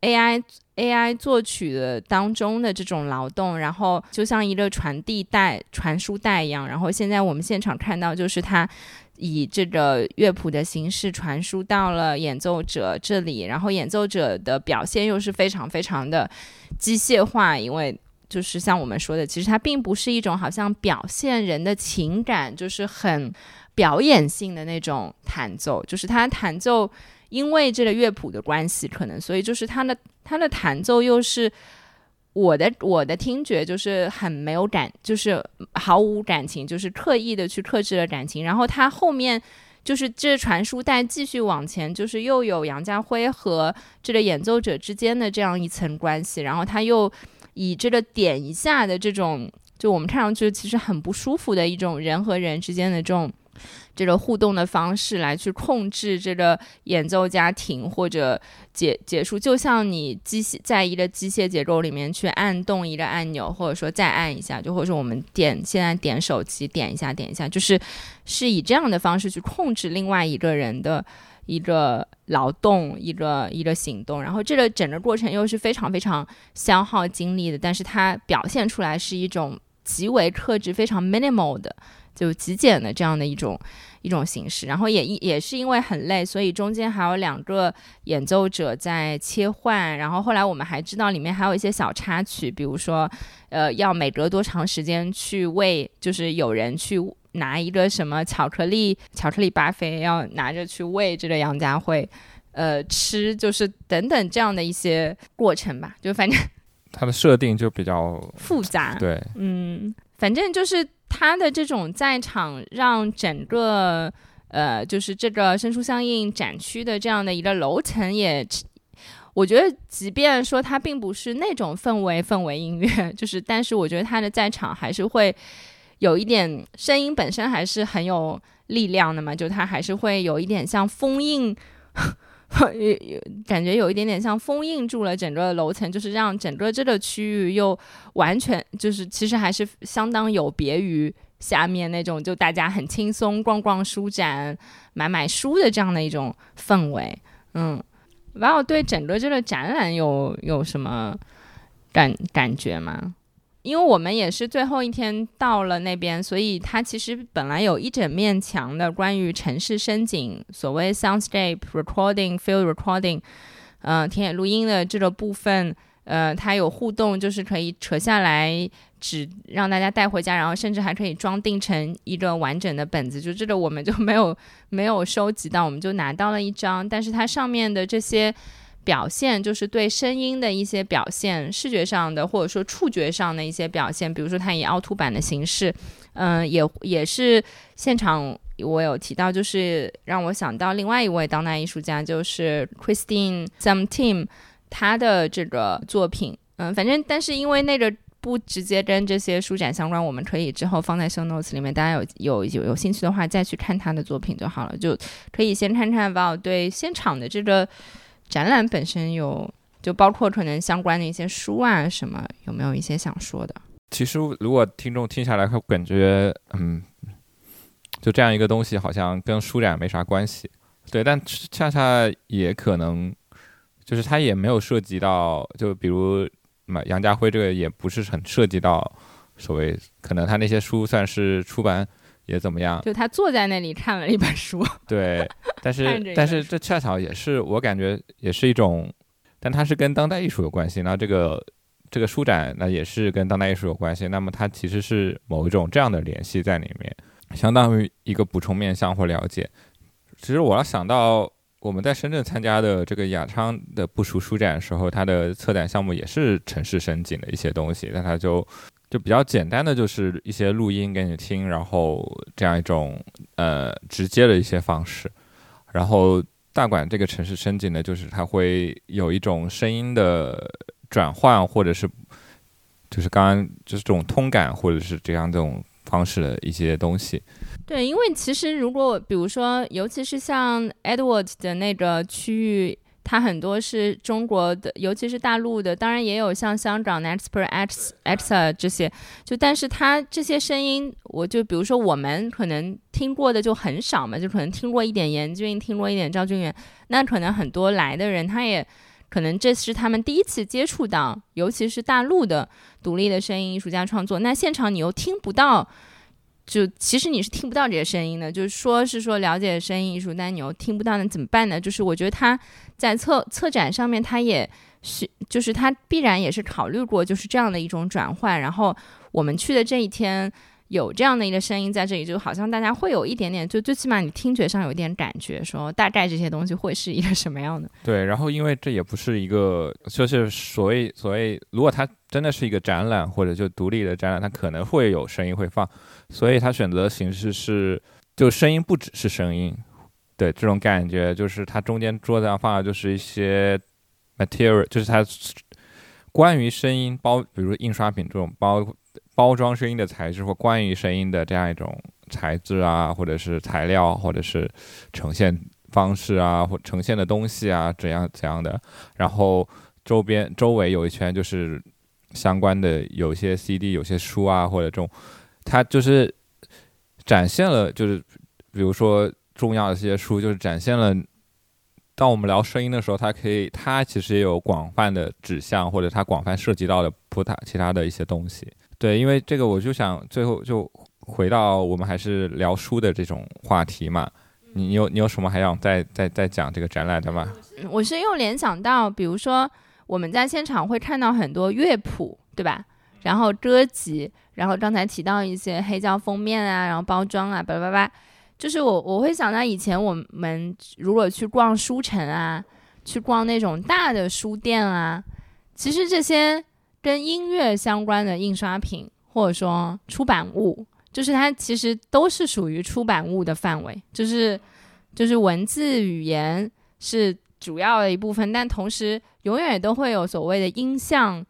AI AI 作曲的当中的这种劳动，然后就像一个传递带、传输带一样。然后现在我们现场看到，就是它以这个乐谱的形式传输到了演奏者这里，然后演奏者的表现又是非常非常的机械化，因为。就是像我们说的，其实它并不是一种好像表现人的情感，就是很表演性的那种弹奏。就是它弹奏，因为这个乐谱的关系，可能所以就是它的它的弹奏又是我的我的听觉就是很没有感，就是毫无感情，就是刻意的去克制了感情。然后他后面就是这传输带继续往前，就是又有杨家辉和这个演奏者之间的这样一层关系，然后他又。以这个点一下的这种，就我们看上去其实很不舒服的一种人和人之间的这种这个互动的方式，来去控制这个演奏家停或者结结束，就像你机械在一个机械结构里面去按动一个按钮，或者说再按一下，就或者说我们点现在点手机点一下点一下，就是是以这样的方式去控制另外一个人的。一个劳动，一个一个行动，然后这个整个过程又是非常非常消耗精力的，但是它表现出来是一种极为克制、非常 minimal 的，就极简的这样的一种一种形式。然后也也是因为很累，所以中间还有两个演奏者在切换。然后后来我们还知道里面还有一些小插曲，比如说，呃，要每隔多长时间去喂，就是有人去。拿一个什么巧克力，巧克力巴菲要拿着去喂这个杨家慧，呃，吃就是等等这样的一些过程吧，就反正它的设定就比较复杂，对，嗯，反正就是他的这种在场让整个呃，就是这个声书相应展区的这样的一个楼层也，我觉得即便说它并不是那种氛围氛围音乐，就是但是我觉得他的在场还是会。有一点声音本身还是很有力量的嘛，就它还是会有一点像封印，有有感觉有一点点像封印住了整个楼层，就是让整个这个区域又完全就是其实还是相当有别于下面那种就大家很轻松逛逛书展、买买书的这样的一种氛围。嗯，然后对整个这个展览有有什么感感觉吗？因为我们也是最后一天到了那边，所以它其实本来有一整面墙的关于城市声景，所谓 soundscape recording field recording，嗯，田野录音的这个部分，呃，它有互动，就是可以扯下来纸让大家带回家，然后甚至还可以装订成一个完整的本子。就这个我们就没有没有收集到，我们就拿到了一张，但是它上面的这些。表现就是对声音的一些表现，视觉上的或者说触觉上的一些表现，比如说它以凹凸版的形式，嗯，也也是现场我有提到，就是让我想到另外一位当代艺术家，就是 Christine Some Team，他的这个作品，嗯，反正但是因为那个不直接跟这些书展相关，我们可以之后放在 show notes 里面，大家有有有有兴趣的话再去看他的作品就好了，就可以先看看吧。对现场的这个。展览本身有，就包括可能相关的一些书啊什么，有没有一些想说的？其实如果听众听下来会感觉，嗯，就这样一个东西好像跟书展没啥关系，对，但恰恰也可能，就是它也没有涉及到，就比如嘛，杨家辉这个也不是很涉及到所谓，可能他那些书算是出版。也怎么样？就他坐在那里看了一本书。对，但是 但是这恰巧也是我感觉也是一种，但它是跟当代艺术有关系。那这个这个书展那也是跟当代艺术有关系。那么它其实是某一种这样的联系在里面，相当于一个补充面向或了解。其实我要想到我们在深圳参加的这个雅昌的部署书展的时候，它的策展项目也是城市深景的一些东西，那它就。就比较简单的，就是一些录音给你听，然后这样一种呃直接的一些方式，然后大馆这个城市升级呢，就是它会有一种声音的转换，或者是就是刚刚就是这种通感，或者是这样这种方式的一些东西。对，因为其实如果比如说，尤其是像 Edward 的那个区域，它很多是中国的，尤其是大陆的，当然也有像香港 n e x p e r X X 这些，就但是它这些声音，我就比如说我们可能听过的就很少嘛，就可能听过一点严俊，听过一点赵俊元，那可能很多来的人，他也可能这是他们第一次接触到，尤其是大陆的独立的声音艺术家创作，那现场你又听不到。就其实你是听不到这些声音的，就是说是说了解声音艺术，但你又听不到，那怎么办呢？就是我觉得他在策策展上面，他也是，就是他必然也是考虑过，就是这样的一种转换。然后我们去的这一天。有这样的一个声音在这里，就好像大家会有一点点，就最起码你听觉上有一点感觉，说大概这些东西会是一个什么样的。对，然后因为这也不是一个，就是所谓所谓，如果它真的是一个展览或者就独立的展览，它可能会有声音会放，所以它选择的形式是，就声音不只是声音，对这种感觉，就是它中间桌子上放的就是一些 material，就是它关于声音包，比如印刷品这种包。包装声音的材质或关于声音的这样一种材质啊，或者是材料，或者是呈现方式啊，或呈现的东西啊，怎样怎样的。然后周边周围有一圈就是相关的，有些 CD，有些书啊，或者这种，它就是展现了，就是比如说重要的这些书，就是展现了。当我们聊声音的时候，它可以，它其实也有广泛的指向，或者它广泛涉及到的不太其他的一些东西。对，因为这个，我就想最后就回到我们还是聊书的这种话题嘛。你你有你有什么还想再再再讲这个展览的吗？我是又联想到，比如说我们在现场会看到很多乐谱，对吧？然后歌集，然后刚才提到一些黑胶封面啊，然后包装啊，叭叭叭。就是我我会想到以前我们如果去逛书城啊，去逛那种大的书店啊，其实这些。跟音乐相关的印刷品或者说出版物，就是它其实都是属于出版物的范围，就是就是文字语言是主要的一部分，但同时永远也都会有所谓的音像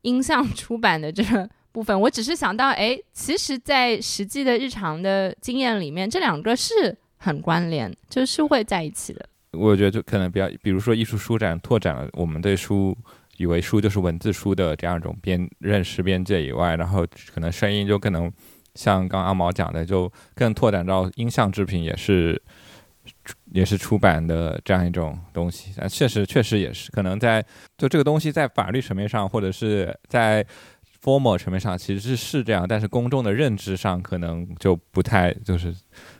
音像出版的这个部分。我只是想到，哎，其实，在实际的日常的经验里面，这两个是很关联，就是会在一起的。我觉得就可能比较，比如说艺术书展拓展了我们对书。以为书就是文字书的这样一种边认识边界以外，然后可能声音就可能像刚阿毛讲的，就更拓展到音像制品也是也是出版的这样一种东西。但确实确实也是可能在就这个东西在法律层面上或者是在 formal 层面上其实是是这样，但是公众的认知上可能就不太就是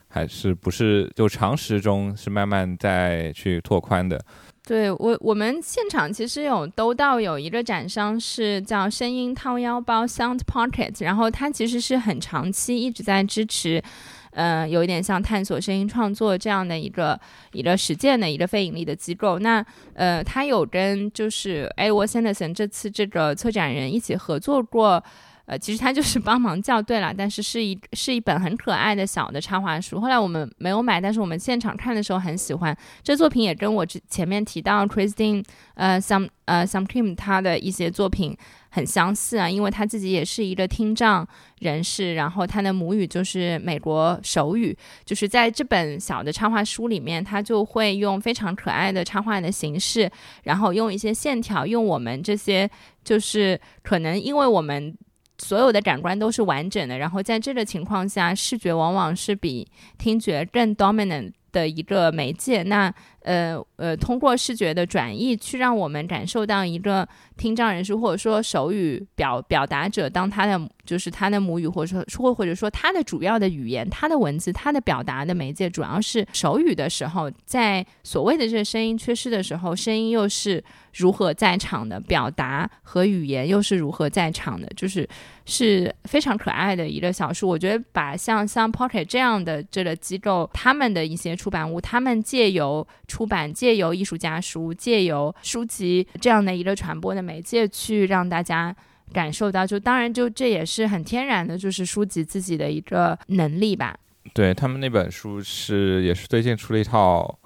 还是不是就常识中是慢慢在去拓宽的。对我，我们现场其实有兜到有一个展商是叫声音掏腰包 Sound Pocket，然后它其实是很长期一直在支持，呃，有一点像探索声音创作这样的一个一个实践的一个非盈利的机构。那呃，他有跟就是 Edward Sanderson 这次这个策展人一起合作过。呃，其实他就是帮忙校对了，但是是一是一本很可爱的小的插画书。后来我们没有买，但是我们现场看的时候很喜欢。这作品也跟我之前面提到 Christine 呃 Some 呃 Some Kim 他的一些作品很相似啊，因为他自己也是一个听障人士，然后他的母语就是美国手语。就是在这本小的插画书里面，他就会用非常可爱的插画的形式，然后用一些线条，用我们这些就是可能因为我们。所有的感官都是完整的，然后在这个情况下，视觉往往是比听觉更 dominant 的一个媒介。那呃呃，通过视觉的转移，去让我们感受到一个听障人士或者说手语表表达者，当他的就是他的母语，或者说或或者说他的主要的语言，他的文字，他的表达的媒介主要是手语的时候，在所谓的这个声音缺失的时候，声音又是。如何在场的表达和语言又是如何在场的，就是是非常可爱的一个小说。我觉得把像像 Pocket 这样的这个机构，他们的一些出版物，他们借由出版、借由艺术家书、借由书籍这样的一个传播的媒介，去让大家感受到。就当然，就这也是很天然的，就是书籍自己的一个能力吧。对他们那本书是也是最近出了一套。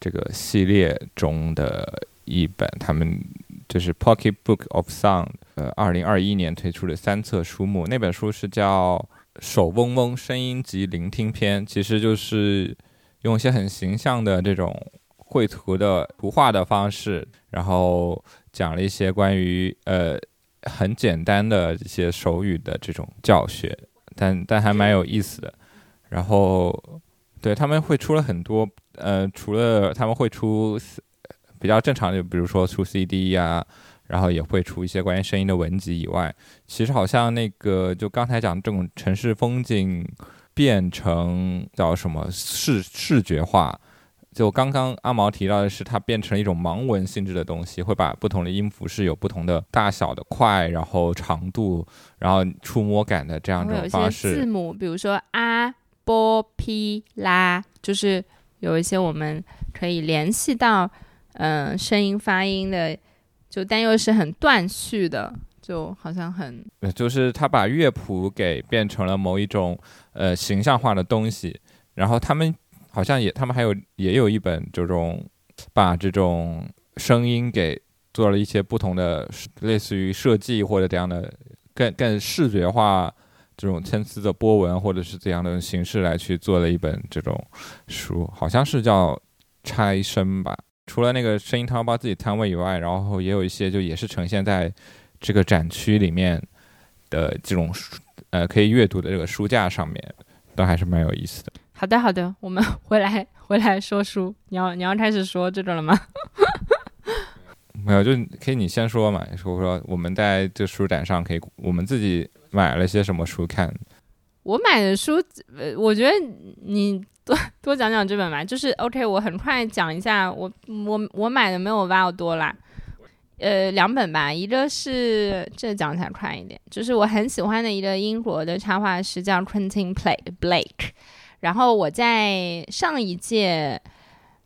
这个系列中的一本，他们就是 Pocket Book of Sound，呃，二零二一年推出的三册书目。那本书是叫《手嗡嗡声音及聆听篇》，其实就是用一些很形象的这种绘图的图画的方式，然后讲了一些关于呃很简单的一些手语的这种教学，但但还蛮有意思的。然后对他们会出了很多。呃，除了他们会出比较正常的，比如说出 CD 呀，然后也会出一些关于声音的文集以外，其实好像那个就刚才讲这种城市风景变成叫什么视视觉化，就刚刚阿毛提到的是，它变成了一种盲文性质的东西，会把不同的音符是有不同的大小的块，然后长度，然后触摸感的这样一种方式。字母，比如说阿、波、皮、拉，就是。有一些我们可以联系到，嗯，声音发音的，就但又是很断续的，就好像很，就是他把乐谱给变成了某一种呃形象化的东西，然后他们好像也，他们还有也有一本这种把这种声音给做了一些不同的类似于设计或者这样的更更视觉化。这种参差的波纹，或者是这样的形式来去做了一本这种书，好像是叫《拆声》吧。除了那个声音汤包自己摊位以外，然后也有一些就也是呈现在这个展区里面的这种书呃可以阅读的这个书架上面，都还是蛮有意思的。好的，好的，我们 回来 回来说书。你要你要开始说这个了吗？没有，就可以你先说嘛。说说我们在这书展上可以我们自己。买了些什么书看？我买的书，呃，我觉得你多多讲讲这本吧。就是 OK，我很快讲一下，我我我买的没有 Val 多啦，呃，两本吧。一个是这讲起来快一点，就是我很喜欢的一个英国的插画师叫 Quentin Play Blake。然后我在上一届，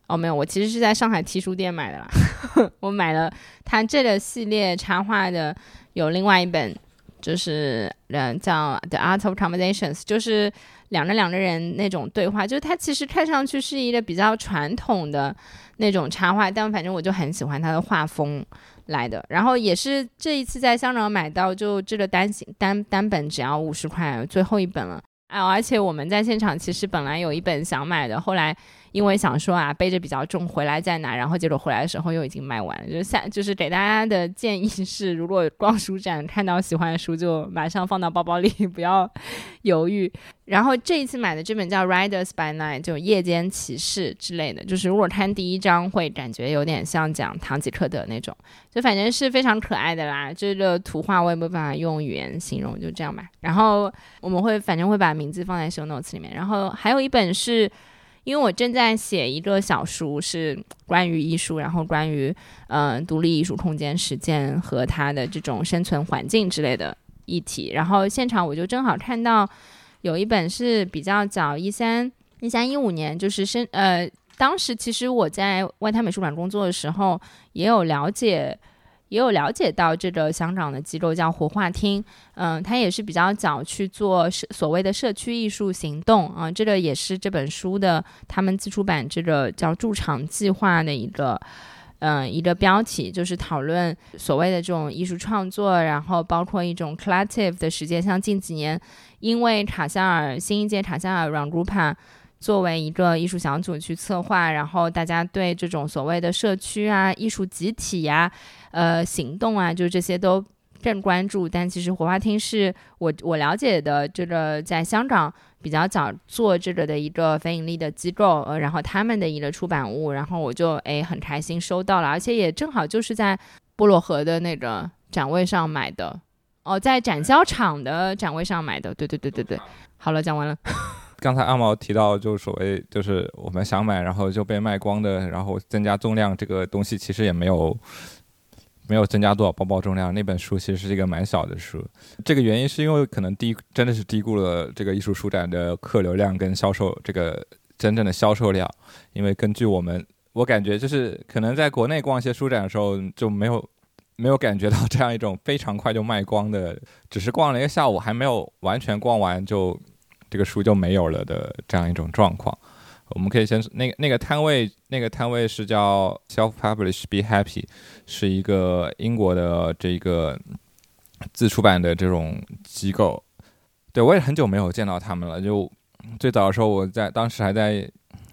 哦，没有，我其实是在上海 T 书店买的啦。我买了他这个系列插画的，有另外一本。就是嗯，叫 The Art of Conversations，就是两个两个人那种对话，就是它其实看上去是一个比较传统的那种插画，但反正我就很喜欢它的画风来的。然后也是这一次在香港买到，就这个单行单单本只要五十块，最后一本了。哎，而且我们在现场其实本来有一本想买的，后来。因为想说啊，背着比较重，回来再拿，然后结果回来的时候又已经卖完了。就下，就是给大家的建议是，如果逛书展看到喜欢的书，就马上放到包包里，不要犹豫。然后这一次买的这本叫《Riders by Night》，就夜间骑士之类的，就是如果看第一章会感觉有点像讲堂吉诃德那种，就反正是非常可爱的啦。这个图画我也没办法用语言形容，就这样吧。然后我们会反正会把名字放在 show notes 里面。然后还有一本是。因为我正在写一个小书，是关于艺术，然后关于嗯独立艺术空间实践和它的这种生存环境之类的议题。然后现场我就正好看到有一本是比较早，一三一三一五年，就是生呃，当时其实我在外滩美术馆工作的时候也有了解。也有了解到这个香港的机构叫活化厅，嗯，它也是比较早去做社所谓的社区艺术行动啊，这个也是这本书的他们自出版这个叫驻场计划的一个，嗯，一个标题，就是讨论所谓的这种艺术创作，然后包括一种 collective 的时间，像近几年因为卡塞尔新一届卡塞尔 Run Group。作为一个艺术小组去策划，然后大家对这种所谓的社区啊、艺术集体呀、呃行动啊，就这些都更关注。但其实活化厅是我我了解的这个在香港比较早做这个的一个非盈利的机构，呃，然后他们的一个出版物，然后我就诶很开心收到了，而且也正好就是在波罗河的那个展位上买的，哦，在展销场的展位上买的，对对对对对，好了，讲完了。刚才阿毛提到，就所谓就是我们想买，然后就被卖光的，然后增加重量这个东西，其实也没有没有增加多少包包重量。那本书其实是一个蛮小的书，这个原因是因为可能低真的是低估了这个艺术书展的客流量跟销售这个真正的销售量。因为根据我们，我感觉就是可能在国内逛一些书展的时候就没有没有感觉到这样一种非常快就卖光的，只是逛了一个下午还没有完全逛完就。这个书就没有了的这样一种状况，我们可以先那个那个摊位，那个摊位是叫 Self Publish Be Happy，是一个英国的这个自出版的这种机构。对我也很久没有见到他们了。就最早的时候，我在当时还在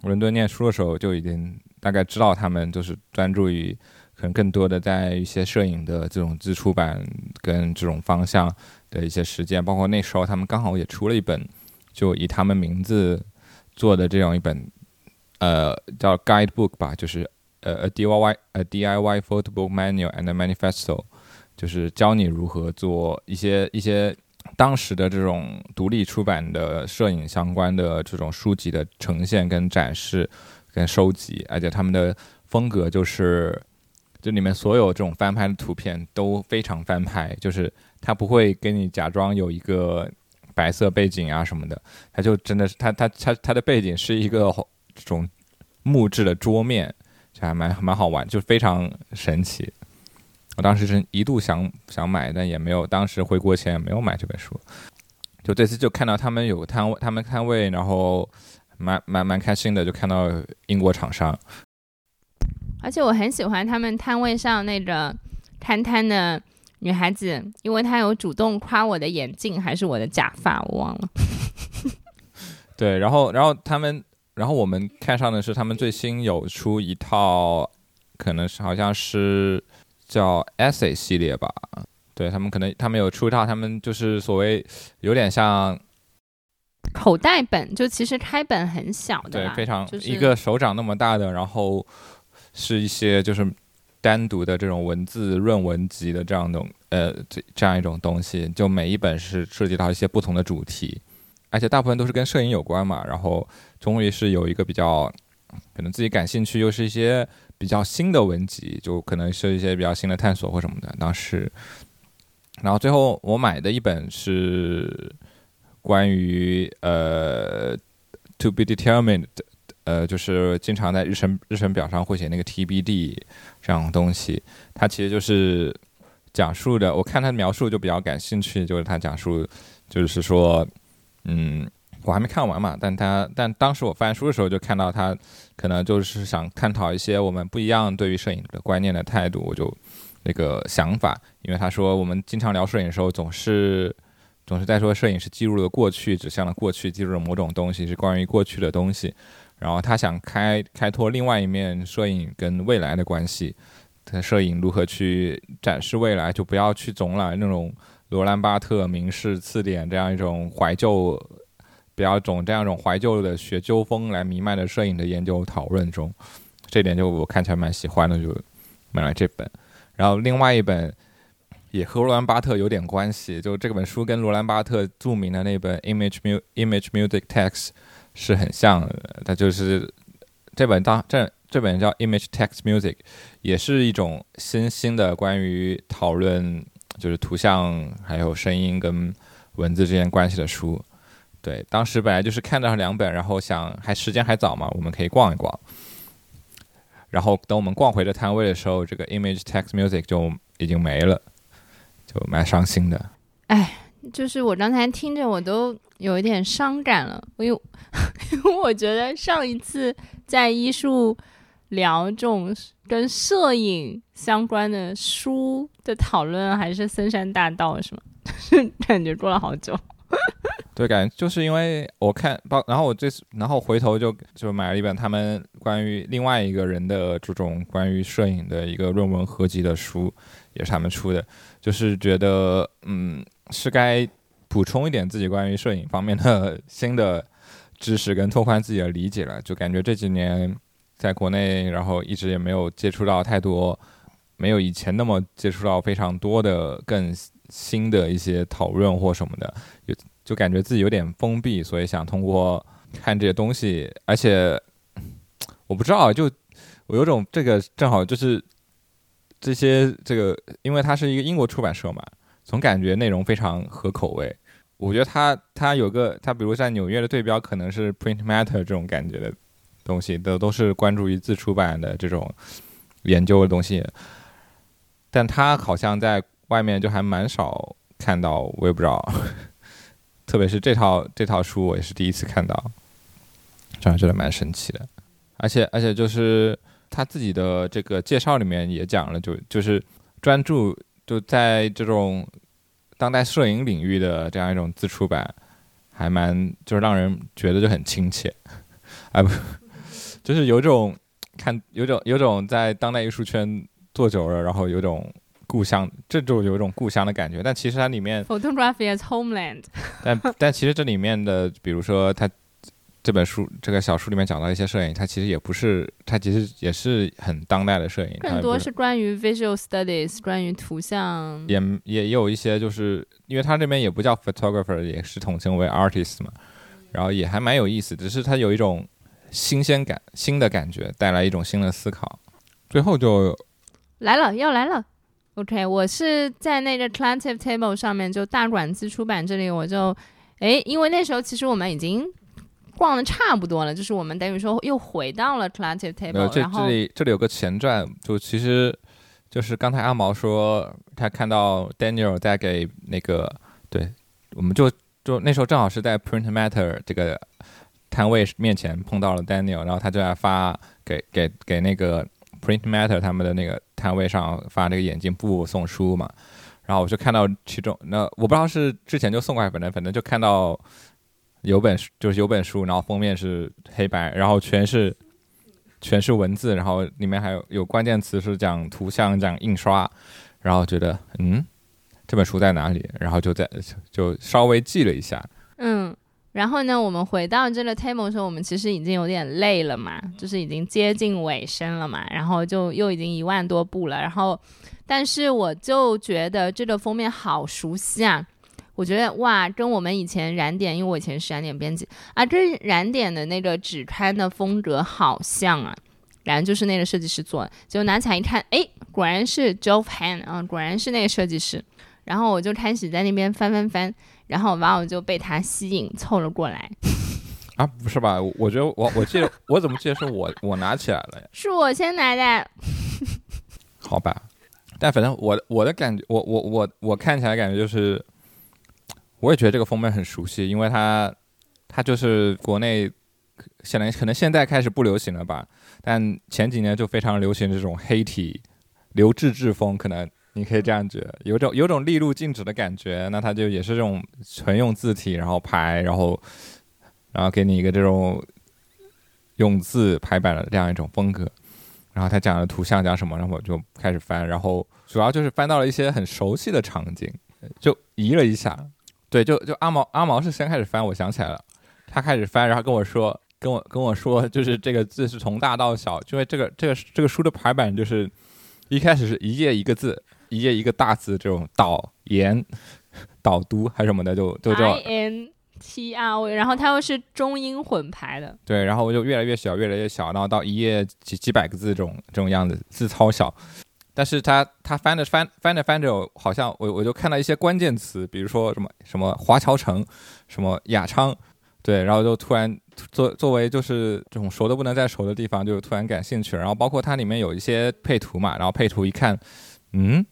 伦敦念书的时候，就已经大概知道他们就是专注于可能更多的在一些摄影的这种自出版跟这种方向的一些实践。包括那时候他们刚好也出了一本，就以他们名字。做的这样一本，呃，叫 Guidebook 吧，就是呃，a DIY a DIY photo book manual and manifesto，就是教你如何做一些一些当时的这种独立出版的摄影相关的这种书籍的呈现跟展示跟收集，而且他们的风格就是，就里面所有这种翻拍的图片都非常翻拍，就是他不会跟你假装有一个。白色背景啊什么的，它就真的是它它它它的背景是一个这种木质的桌面，就还蛮蛮好玩，就非常神奇。我当时是一度想想买，但也没有，当时回国前也没有买这本书。就这次就看到他们有个摊位，他们摊位，然后蛮蛮蛮开心的，就看到英国厂商。而且我很喜欢他们摊位上那个摊摊的。女孩子，因为她有主动夸我的眼镜还是我的假发，我忘了。对，然后，然后他们，然后我们看上的是他们最新有出一套，可能是好像是叫 Essay 系列吧。对他们可能他们有出一套，他们就是所谓有点像口袋本，就其实开本很小的，对，非常一个手掌那么大的，然后是一些就是。单独的这种文字论文集的这样的呃这这样一种东西，就每一本是涉及到一些不同的主题，而且大部分都是跟摄影有关嘛。然后终于是有一个比较可能自己感兴趣，又是一些比较新的文集，就可能是一些比较新的探索或什么的。当时，然后最后我买的一本是关于呃 to be determined。呃，就是经常在日程日程表上会写那个 TBD 这样东西，它其实就是讲述的。我看他描述就比较感兴趣，就是他讲述，就是说，嗯，我还没看完嘛，但他但当时我翻书的时候就看到他可能就是想探讨一些我们不一样对于摄影的观念的态度，我就那个想法，因为他说我们经常聊摄影的时候总是总是在说摄影是记录了过去，指向了过去，记录了某种东西，是关于过去的东西。然后他想开开拓另外一面摄影跟未来的关系，他摄影如何去展示未来，就不要去总揽那种罗兰巴特、明示、次点这样一种怀旧，不要总这样一种怀旧的学究风来弥漫的摄影的研究讨论中，这点就我看起来蛮喜欢的，就买了这本。然后另外一本也和罗兰巴特有点关系，就这本书跟罗兰巴特著名的那本《Image Mu Image Music Text》。是很像的，它就是这本当这这本叫 Image Text Music，也是一种新兴的关于讨论就是图像还有声音跟文字之间关系的书。对，当时本来就是看到两本，然后想还时间还早嘛，我们可以逛一逛。然后等我们逛回这摊位的时候，这个 Image Text Music 就已经没了，就蛮伤心的。哎，就是我刚才听着我都。有一点伤感了，因为 因为我觉得上一次在医术聊这种跟摄影相关的书的讨论，还是森山大道，是吗？感觉过了好久。对，感觉就是因为我看，包然后我这次，然后回头就就买了一本他们关于另外一个人的这种关于摄影的一个论文合集的书，也是他们出的，就是觉得嗯是该。补充一点自己关于摄影方面的 新的知识，跟拓宽自己的理解了。就感觉这几年在国内，然后一直也没有接触到太多，没有以前那么接触到非常多的更新的一些讨论或什么的，就就感觉自己有点封闭，所以想通过看这些东西。而且我不知道，就我有种这个正好就是这些这个，因为它是一个英国出版社嘛。总感觉内容非常合口味，我觉得他他有个他，比如在纽约的对标可能是 Print Matter 这种感觉的东西，都都是关注于自出版的这种研究的东西，但他好像在外面就还蛮少看到，我也不知道，特别是这套这套书我也是第一次看到，这样觉得蛮神奇的。而且而且就是他自己的这个介绍里面也讲了，就就是专注就在这种当代摄影领域的这样一种自出版，还蛮就是让人觉得就很亲切，啊不，就是有种看有种有种在当代艺术圈做久了，然后有种故乡，这就有一种故乡的感觉。但其实它里面 Photography as homeland，但但其实这里面的，比如说他这本书这个小书里面讲到一些摄影，它其实也不是，它其实也是很当代的摄影，更多是关于 visual studies，关于图像。也也有一些，就是因为它这边也不叫 photographer，也是统称为 artist 嘛，然后也还蛮有意思，只是它有一种新鲜感、新的感觉，带来一种新的思考。最后就来了，要来了。OK，我是在那个 Collective Table 上面，就大馆子出版这里，我就，哎，因为那时候其实我们已经逛的差不多了，就是我们等于说又回到了 Collective Table，然后这里这里有个前传，就其实就是刚才阿毛说他看到 Daniel 在给那个，对，我们就就那时候正好是在 Print Matter 这个摊位面前碰到了 Daniel，然后他就在发给给给那个 Print Matter 他们的那个摊位上发这个眼镜布送书嘛，然后我就看到其中那我不知道是之前就送过来，反正反正就看到有本书就是有本书，然后封面是黑白，然后全是全是文字，然后里面还有有关键词是讲图像、讲印刷，然后觉得嗯，这本书在哪里？然后就在就稍微记了一下，嗯，然后呢，我们回到这个 table 的时候，我们其实已经有点累了嘛，就是已经接近尾声了嘛，然后就又已经一万多步了，然后，但是我就觉得这个封面好熟悉啊，我觉得哇，跟我们以前燃点，因为我以前是燃点编辑啊，跟燃点的那个纸刊的风格好像啊，然后就是那个设计师做的，结果拿起来一看，哎，果然是 Jove Han 啊，果然是那个设计师，然后我就开始在那边翻翻翻。然后完我就被他吸引凑了过来，啊，不是吧？我我觉得我我记得我怎么记得是我我拿起来了呀？是我先拿的。好吧，但反正我我的感觉，我我我我看起来感觉就是，我也觉得这个封面很熟悉，因为它它就是国内现在可能现在开始不流行了吧，但前几年就非常流行这种黑体留置制风，可能你可以这样觉得，有种有种利路静止的感觉。那它就也是这种纯用字体，然后排，然后然后给你一个这种用字排版的这样一种风格。然后他讲的图像讲什么，然后我就开始翻，然后主要就是翻到了一些很熟悉的场景，就移了一下。对，就就阿毛阿毛是先开始翻，我想起来了，他开始翻，然后跟我说，跟我跟我说，就是这个字是从大到小，因为这个这个这个书的排版就是一开始是一页一个字，一页一个大字，这种导言、导读还是什么的，就就叫 I 种 N T R 然后它又是中英混排的，对，然后我就越来越小，越来越小，然后到一页几几百个字这种这种样子，字超小。但是他他翻着翻翻着翻着，好像我我就看到一些关键词，比如说什么什么华侨城，什么雅昌，对，然后就突然作作为就是这种熟的不能再熟的地方，就突然感兴趣了。然后包括它里面有一些配图嘛，然后配图一看，嗯，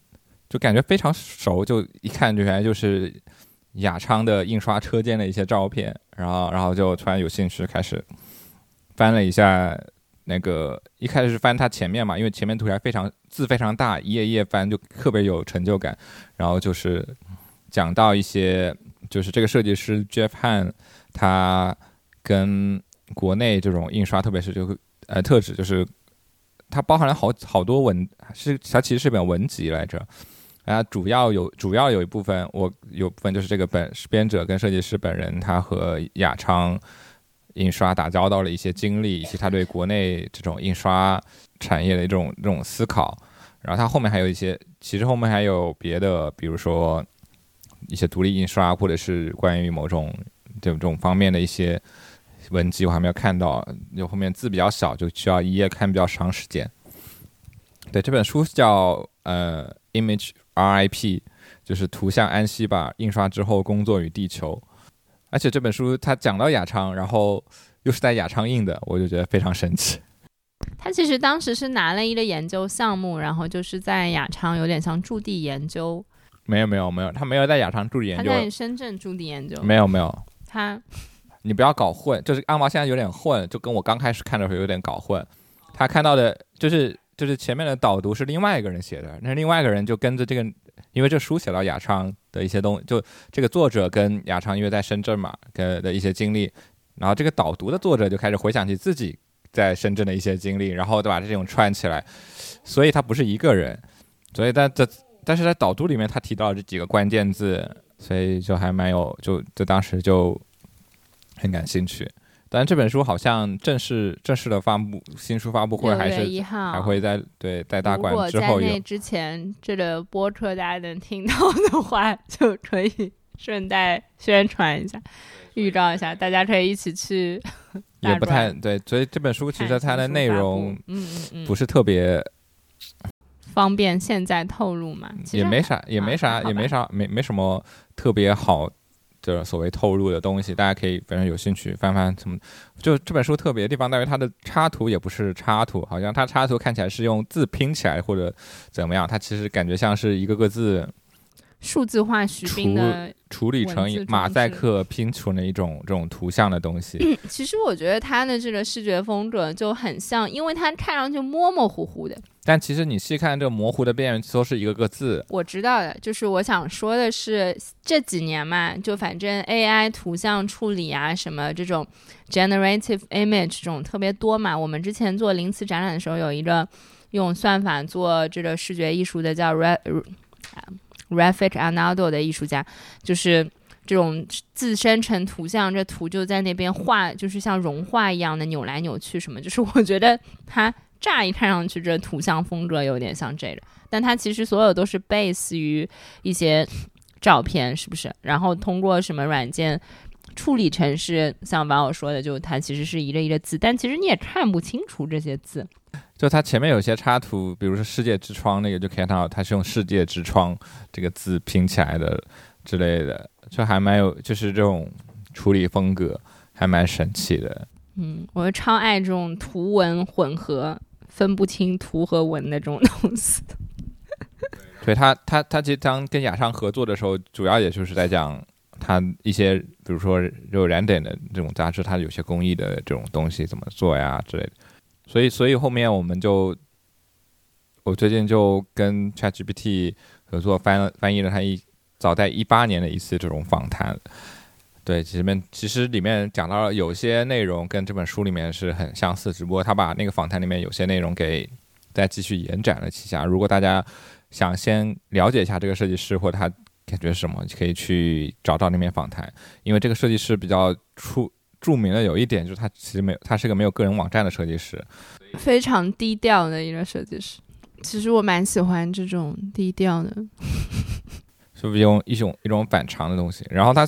就感觉非常熟，就一看就原来就是雅昌的印刷车间的一些照片，然后然后就突然有兴趣开始翻了一下那个，一开始是翻它前面嘛，因为前面图还非常字非常大，一页一页翻就特别有成就感。然后就是讲到一些，就是这个设计师 Jeff Han，他跟国内这种印刷，特别是这个呃特指，就是它包含了好好多文，是它其实是本文集来着。然后，主要有主要有一部分，我有部分就是这个本编者跟设计师本人，他和雅昌印刷打交道的一些经历，以及他对国内这种印刷产业的一种这种思考。然后他后面还有一些，其实后面还有别的，比如说一些独立印刷，或者是关于某种这种方面的一些文集，我还没有看到。就后面字比较小，就需要一页看比较长时间。对，这本书叫呃 Image RIP，就是图像安息吧，印刷之后工作与地球。而且这本书它讲到雅昌，然后又是在雅昌印的，我就觉得非常神奇。他其实当时是拿了一个研究项目，然后就是在雅昌有点像驻地研究，没有没有没有，他没有在雅昌驻地研究，他在深圳驻地研究，没有没有，他你不要搞混，就是阿毛现在有点混，就跟我刚开始看的时候有点搞混。他看到的就是就是前面的导读是另外一个人写的，那另外一个人就跟着这个，因为这书写到雅昌的一些东，就这个作者跟雅昌因为在深圳嘛，跟的一些经历，然后这个导读的作者就开始回想起自己在深圳的一些经历，然后就把这种串起来，所以他不是一个人，所以但这但是在导读里面他提到了这几个关键字，所以就还蛮有就就当时就很感兴趣。但这本书好像正式正式的发布新书发布会还是还会在对在大馆之后有果在那之前这个播客大家能听到的话，就可以顺带宣传一下，预告一下，大家可以一起去也不太对，所以这本书其实它的内容嗯不是特别，方便现在透露嘛，也没啥也没啊啥也没啥没没什么特别好的所谓透露的东西，大家可以反正有兴趣翻翻什么。就这本书特别的地方在于它的插图也不是插图，好像它插图看起来是用字拼起来或者怎么样，它其实感觉像是一个个字数字化徐冰的处理成马赛克拼出的一种这种图像的东西。其实我觉得它的这个视觉风格就很像，因为它看上去模模糊糊的。但其实你细看这模糊的边缘都是一个个字，我知道的，就是我想说的是这几年嘛，就反正 AI 图像处理啊，什么这种 generative image 这种特别多嘛。我们之前做零词展览的时候，有一个用算法做这个视觉艺术的叫 Ra Rafik Arnaldo 的艺术家，就是。这种自生成图像，这图就在那边画，就是像融化一样的扭来扭去，什么？就是我觉得它乍一看上去，这图像风格有点像这个，但它其实所有都是 base 于一些照片，是不是？然后通过什么软件处理成是像网友说的，就它其实是一个一个字，但其实你也看不清楚这些字。就它前面有些插图，比如说“世界之窗”那个，就可以看到它是用“世界之窗”这个字拼起来的之类的，就还蛮有，就是这种处理风格还蛮神奇的。嗯，我超爱这种图文混合、分不清图和文的这种东西。对他，他他其实当跟雅尚合作的时候，主要也就是在讲他一些，比如说有燃点的这种杂志，它有些工艺的这种东西怎么做呀之类的。所以，所以后面我们就，我最近就跟 ChatGPT 合作翻翻译了他一早在一八年的一次这种访谈。对，其实面其实里面讲到了有些内容跟这本书里面是很相似，只不过他把那个访谈里面有些内容给再继续延展了几下。如果大家想先了解一下这个设计师或者他感觉是什么，可以去找找那篇访谈，因为这个设计师比较出著名的有一点就是他其实没有，他是个没有个人网站的设计师。非常低调的一个设计师。其实我蛮喜欢这种低调的。是不是用一种一种反常的东西？然后他，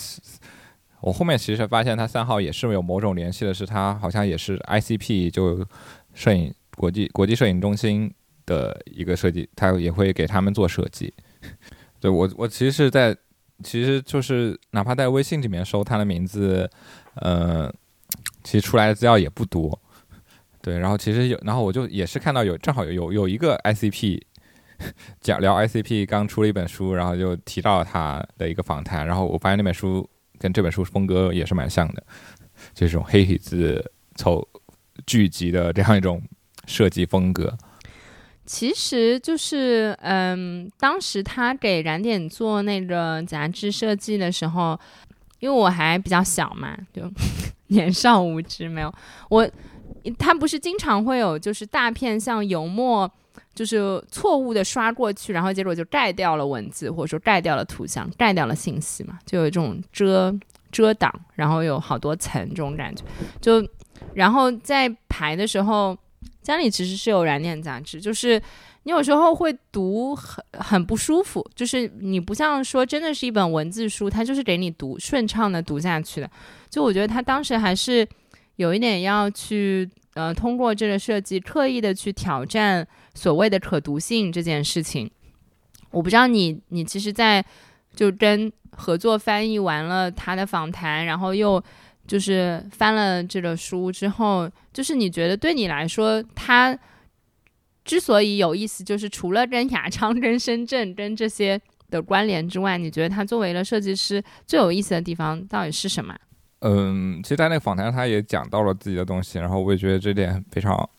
我后面其实发现他三号也是有某种联系的，是他好像也是 ICP 就摄影国际国际摄影中心的一个设计，他也会给他们做设计。对我我其实是在，其实就是哪怕在微信里面搜他的名字，呃，其实出来的资料也不多。对，然后其实有，然后我就也是看到有正好有有有一个 ICP 讲聊 ICP 刚出了一本书，然后就提到他的一个访谈，然后我发现那本书跟这本书风格也是蛮像的，就是这种黑体字凑聚集的这样一种设计风格。其实就是，嗯，当时他给燃点做那个杂志设计的时候，因为我还比较小嘛，就 年少无知，没有我，他不是经常会有就是大片像油墨，就是错误的刷过去，然后结果就盖掉了文字，或者说盖掉了图像，盖掉了信息嘛，就有这种遮遮挡，然后有好多层这种感觉，就然后在排的时候。家里其实是有燃点杂志，就是你有时候会读很很不舒服，就是你不像说真的是一本文字书，它就是给你读顺畅的读下去的。就我觉得他当时还是有一点要去呃通过这个设计刻意的去挑战所谓的可读性这件事情。我不知道你你其实，在就跟合作翻译完了他的访谈，然后又。就是翻了这个书之后，就是你觉得对你来说，他之所以有意思，就是除了跟雅昌、跟深圳、跟这些的关联之外，你觉得他作为了设计师最有意思的地方到底是什么？嗯，其实，在那个访谈，他也讲到了自己的东西，然后我也觉得这点非常，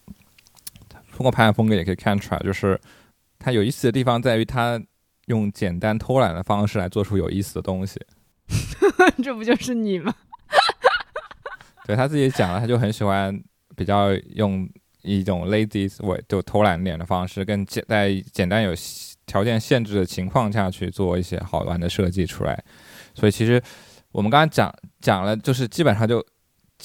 通过拍案风格也可以看出来，就是他有意思的地方在于他用简单偷懒的方式来做出有意思的东西。这不就是你吗？对他自己讲了，他就很喜欢比较用一种 lazy way 就偷懒点的方式，更简在简单有条件限制的情况下去做一些好玩的设计出来。所以其实我们刚刚讲讲了，就是基本上就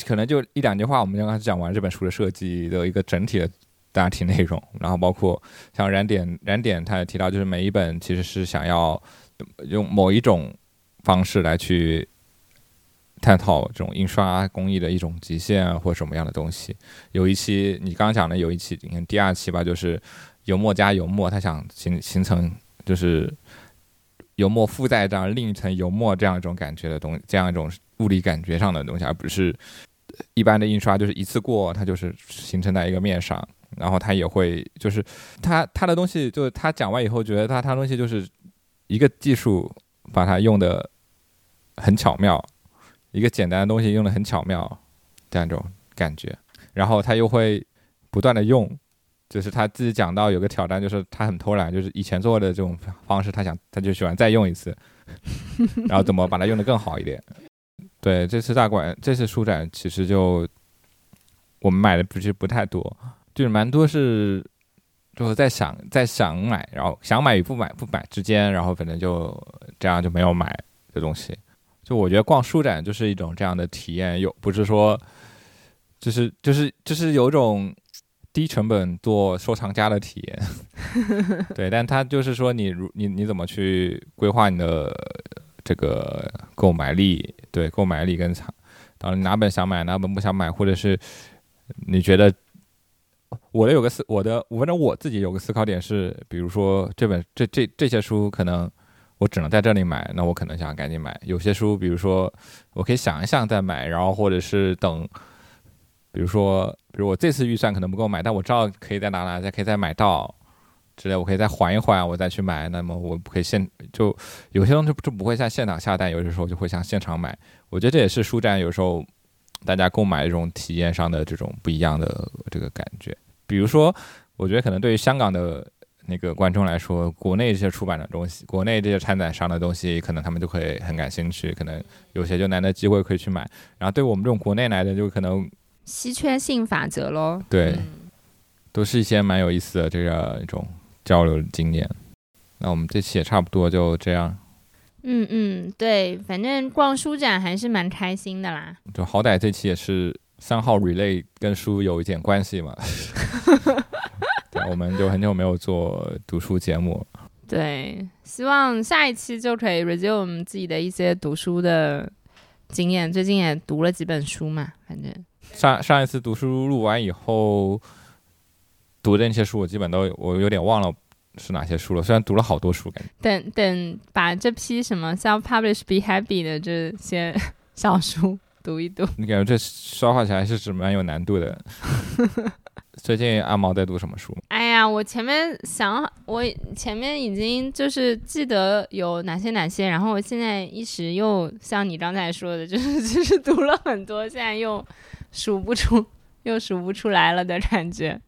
可能就一两句话，我们就刚刚讲完这本书的设计的一个整体的大体内容。然后包括像燃点燃点，他也提到，就是每一本其实是想要用某一种方式来去。探讨这种印刷工艺的一种极限，或什么样的东西。有一期你刚讲的有一期，你看第二期吧，就是油墨加油墨，它想形形成就是油墨附带这样另一层油墨这样一种感觉的东西，这样一种物理感觉上的东西，而不是一般的印刷就是一次过，它就是形成在一个面上。然后他也会就是他他的东西，就是他讲完以后，觉得他他东西就是一个技术把它用的很巧妙。一个简单的东西用的很巧妙，这样一种感觉，然后他又会不断的用，就是他自己讲到有个挑战，就是他很偷懒，就是以前做的这种方式，他想他就喜欢再用一次，然后怎么把它用的更好一点。对，这次大馆这次书展其实就我们买的不是不太多，就是蛮多是就是在想在想买，然后想买与不买不买之间，然后反正就这样就没有买的东西。就我觉得逛书展就是一种这样的体验，有不是说，就是就是就是有种低成本做收藏家的体验，对，但他就是说你如你你怎么去规划你的这个购买力，对，购买力跟藏，当然哪本想买哪本不想买，或者是你觉得我的有个思我的反正我自己有个思考点是，比如说这本这这这些书可能。我只能在这里买，那我可能想赶紧买。有些书，比如说，我可以想一想再买，然后或者是等，比如说，比如我这次预算可能不够买，但我知道可以在哪哪再可以再买到之类，我可以再缓一缓，我再去买。那么我不可以现就有些东西就不会在现场下单，有的时候就会像现场买。我觉得这也是书展有时候大家购买这种体验上的这种不一样的这个感觉。比如说，我觉得可能对于香港的。那个观众来说，国内这些出版的东西，国内这些参展商的东西，可能他们就会很感兴趣，可能有些就难得机会可以去买。然后对我们这种国内来的，就可能稀缺性法则喽。对，都是一些蛮有意思的这个一种交流经验。那我们这期也差不多就这样。嗯嗯，对，反正逛书展还是蛮开心的啦。就好歹这期也是三号 relay 跟书有一点关系嘛。对我们就很久没有做读书节目，对，希望下一期就可以 resume 自己的一些读书的经验。最近也读了几本书嘛，反正上上一次读书录完以后，读的那些书我基本都我有点忘了是哪些书了。虽然读了好多书，感觉等等把这批什么 self publish be happy 的这些小书读一读，你感觉这消化起来是蛮有难度的。最近阿毛在读什么书？哎呀，我前面想，我前面已经就是记得有哪些哪些，然后我现在一时又像你刚才说的，就是就是读了很多，现在又数不出，又数不出来了的感觉。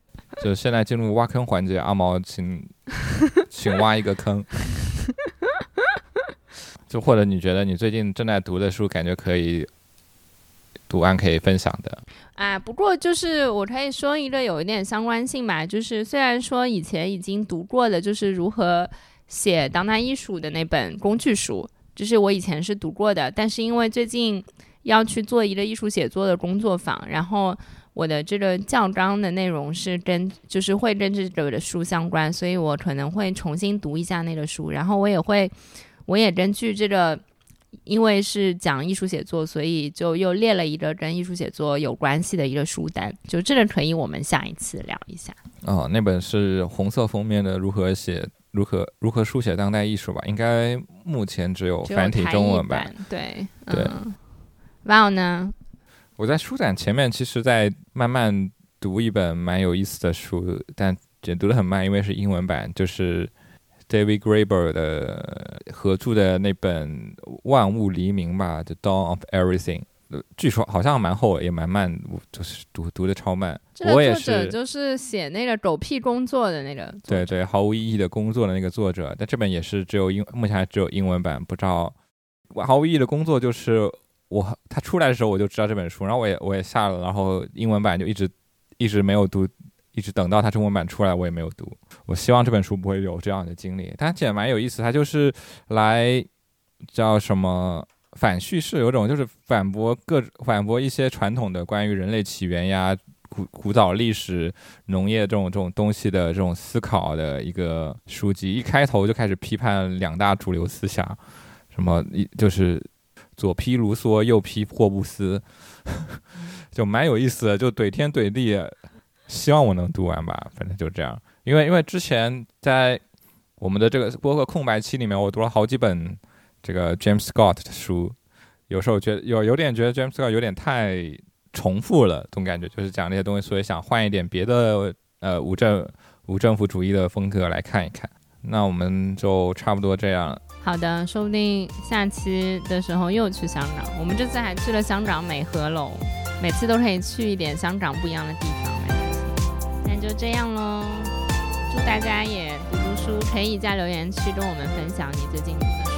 就现在进入挖坑环节，阿毛，请请挖一个坑。就或者你觉得你最近正在读的书，感觉可以。读完可以分享的，啊，不过就是我可以说一个有一点相关性吧，就是虽然说以前已经读过的，就是如何写当代艺术的那本工具书，就是我以前是读过的，但是因为最近要去做一个艺术写作的工作坊，然后我的这个教纲的内容是跟就是会跟这个的书相关，所以我可能会重新读一下那个书，然后我也会，我也根据这个。因为是讲艺术写作，所以就又列了一个跟艺术写作有关系的一个书单，就这个可以我们下一次聊一下。哦，那本是红色封面的《如何写如何如何书写当代艺术》吧？应该目前只有繁体中文版。对对。哇呢？我在书展前面，其实在慢慢读一本蛮有意思的书，但也读得很慢，因为是英文版，就是。David Graeber 的合著的那本《万物黎明》吧，《The Dawn of Everything》，据说好像蛮厚，也蛮慢，就是读读的超慢。这个我也作者是，就是写那个狗屁工作的那个，对对，毫无意义的工作的那个作者，但这本也是只有英，目前还只有英文版，不知道。我毫无意义的工作就是我他出来的时候我就知道这本书，然后我也我也下了，然后英文版就一直一直没有读，一直等到它中文版出来我也没有读。我希望这本书不会有这样的经历，但其实蛮有意思，它就是来叫什么反叙事，有种就是反驳各反驳一些传统的关于人类起源呀、古古早历史、农业这种这种东西的这种思考的一个书籍。一开头就开始批判两大主流思想，什么一就是左批卢梭，右批霍布斯，就蛮有意思的，就怼天怼地。希望我能读完吧，反正就这样。因为因为之前在我们的这个播客空白期里面，我读了好几本这个 James Scott 的书，有时候觉得有有点觉得 James Scott 有点太重复了，总感觉就是讲那些东西，所以想换一点别的呃无政无政府主义的风格来看一看。那我们就差不多这样。好的，说不定下期的时候又去香港。我们这次还去了香港美和楼，每次都可以去一点香港不一样的地方。那就这样喽，祝大家也读读书，可以在留言区跟我们分享你最近读的书。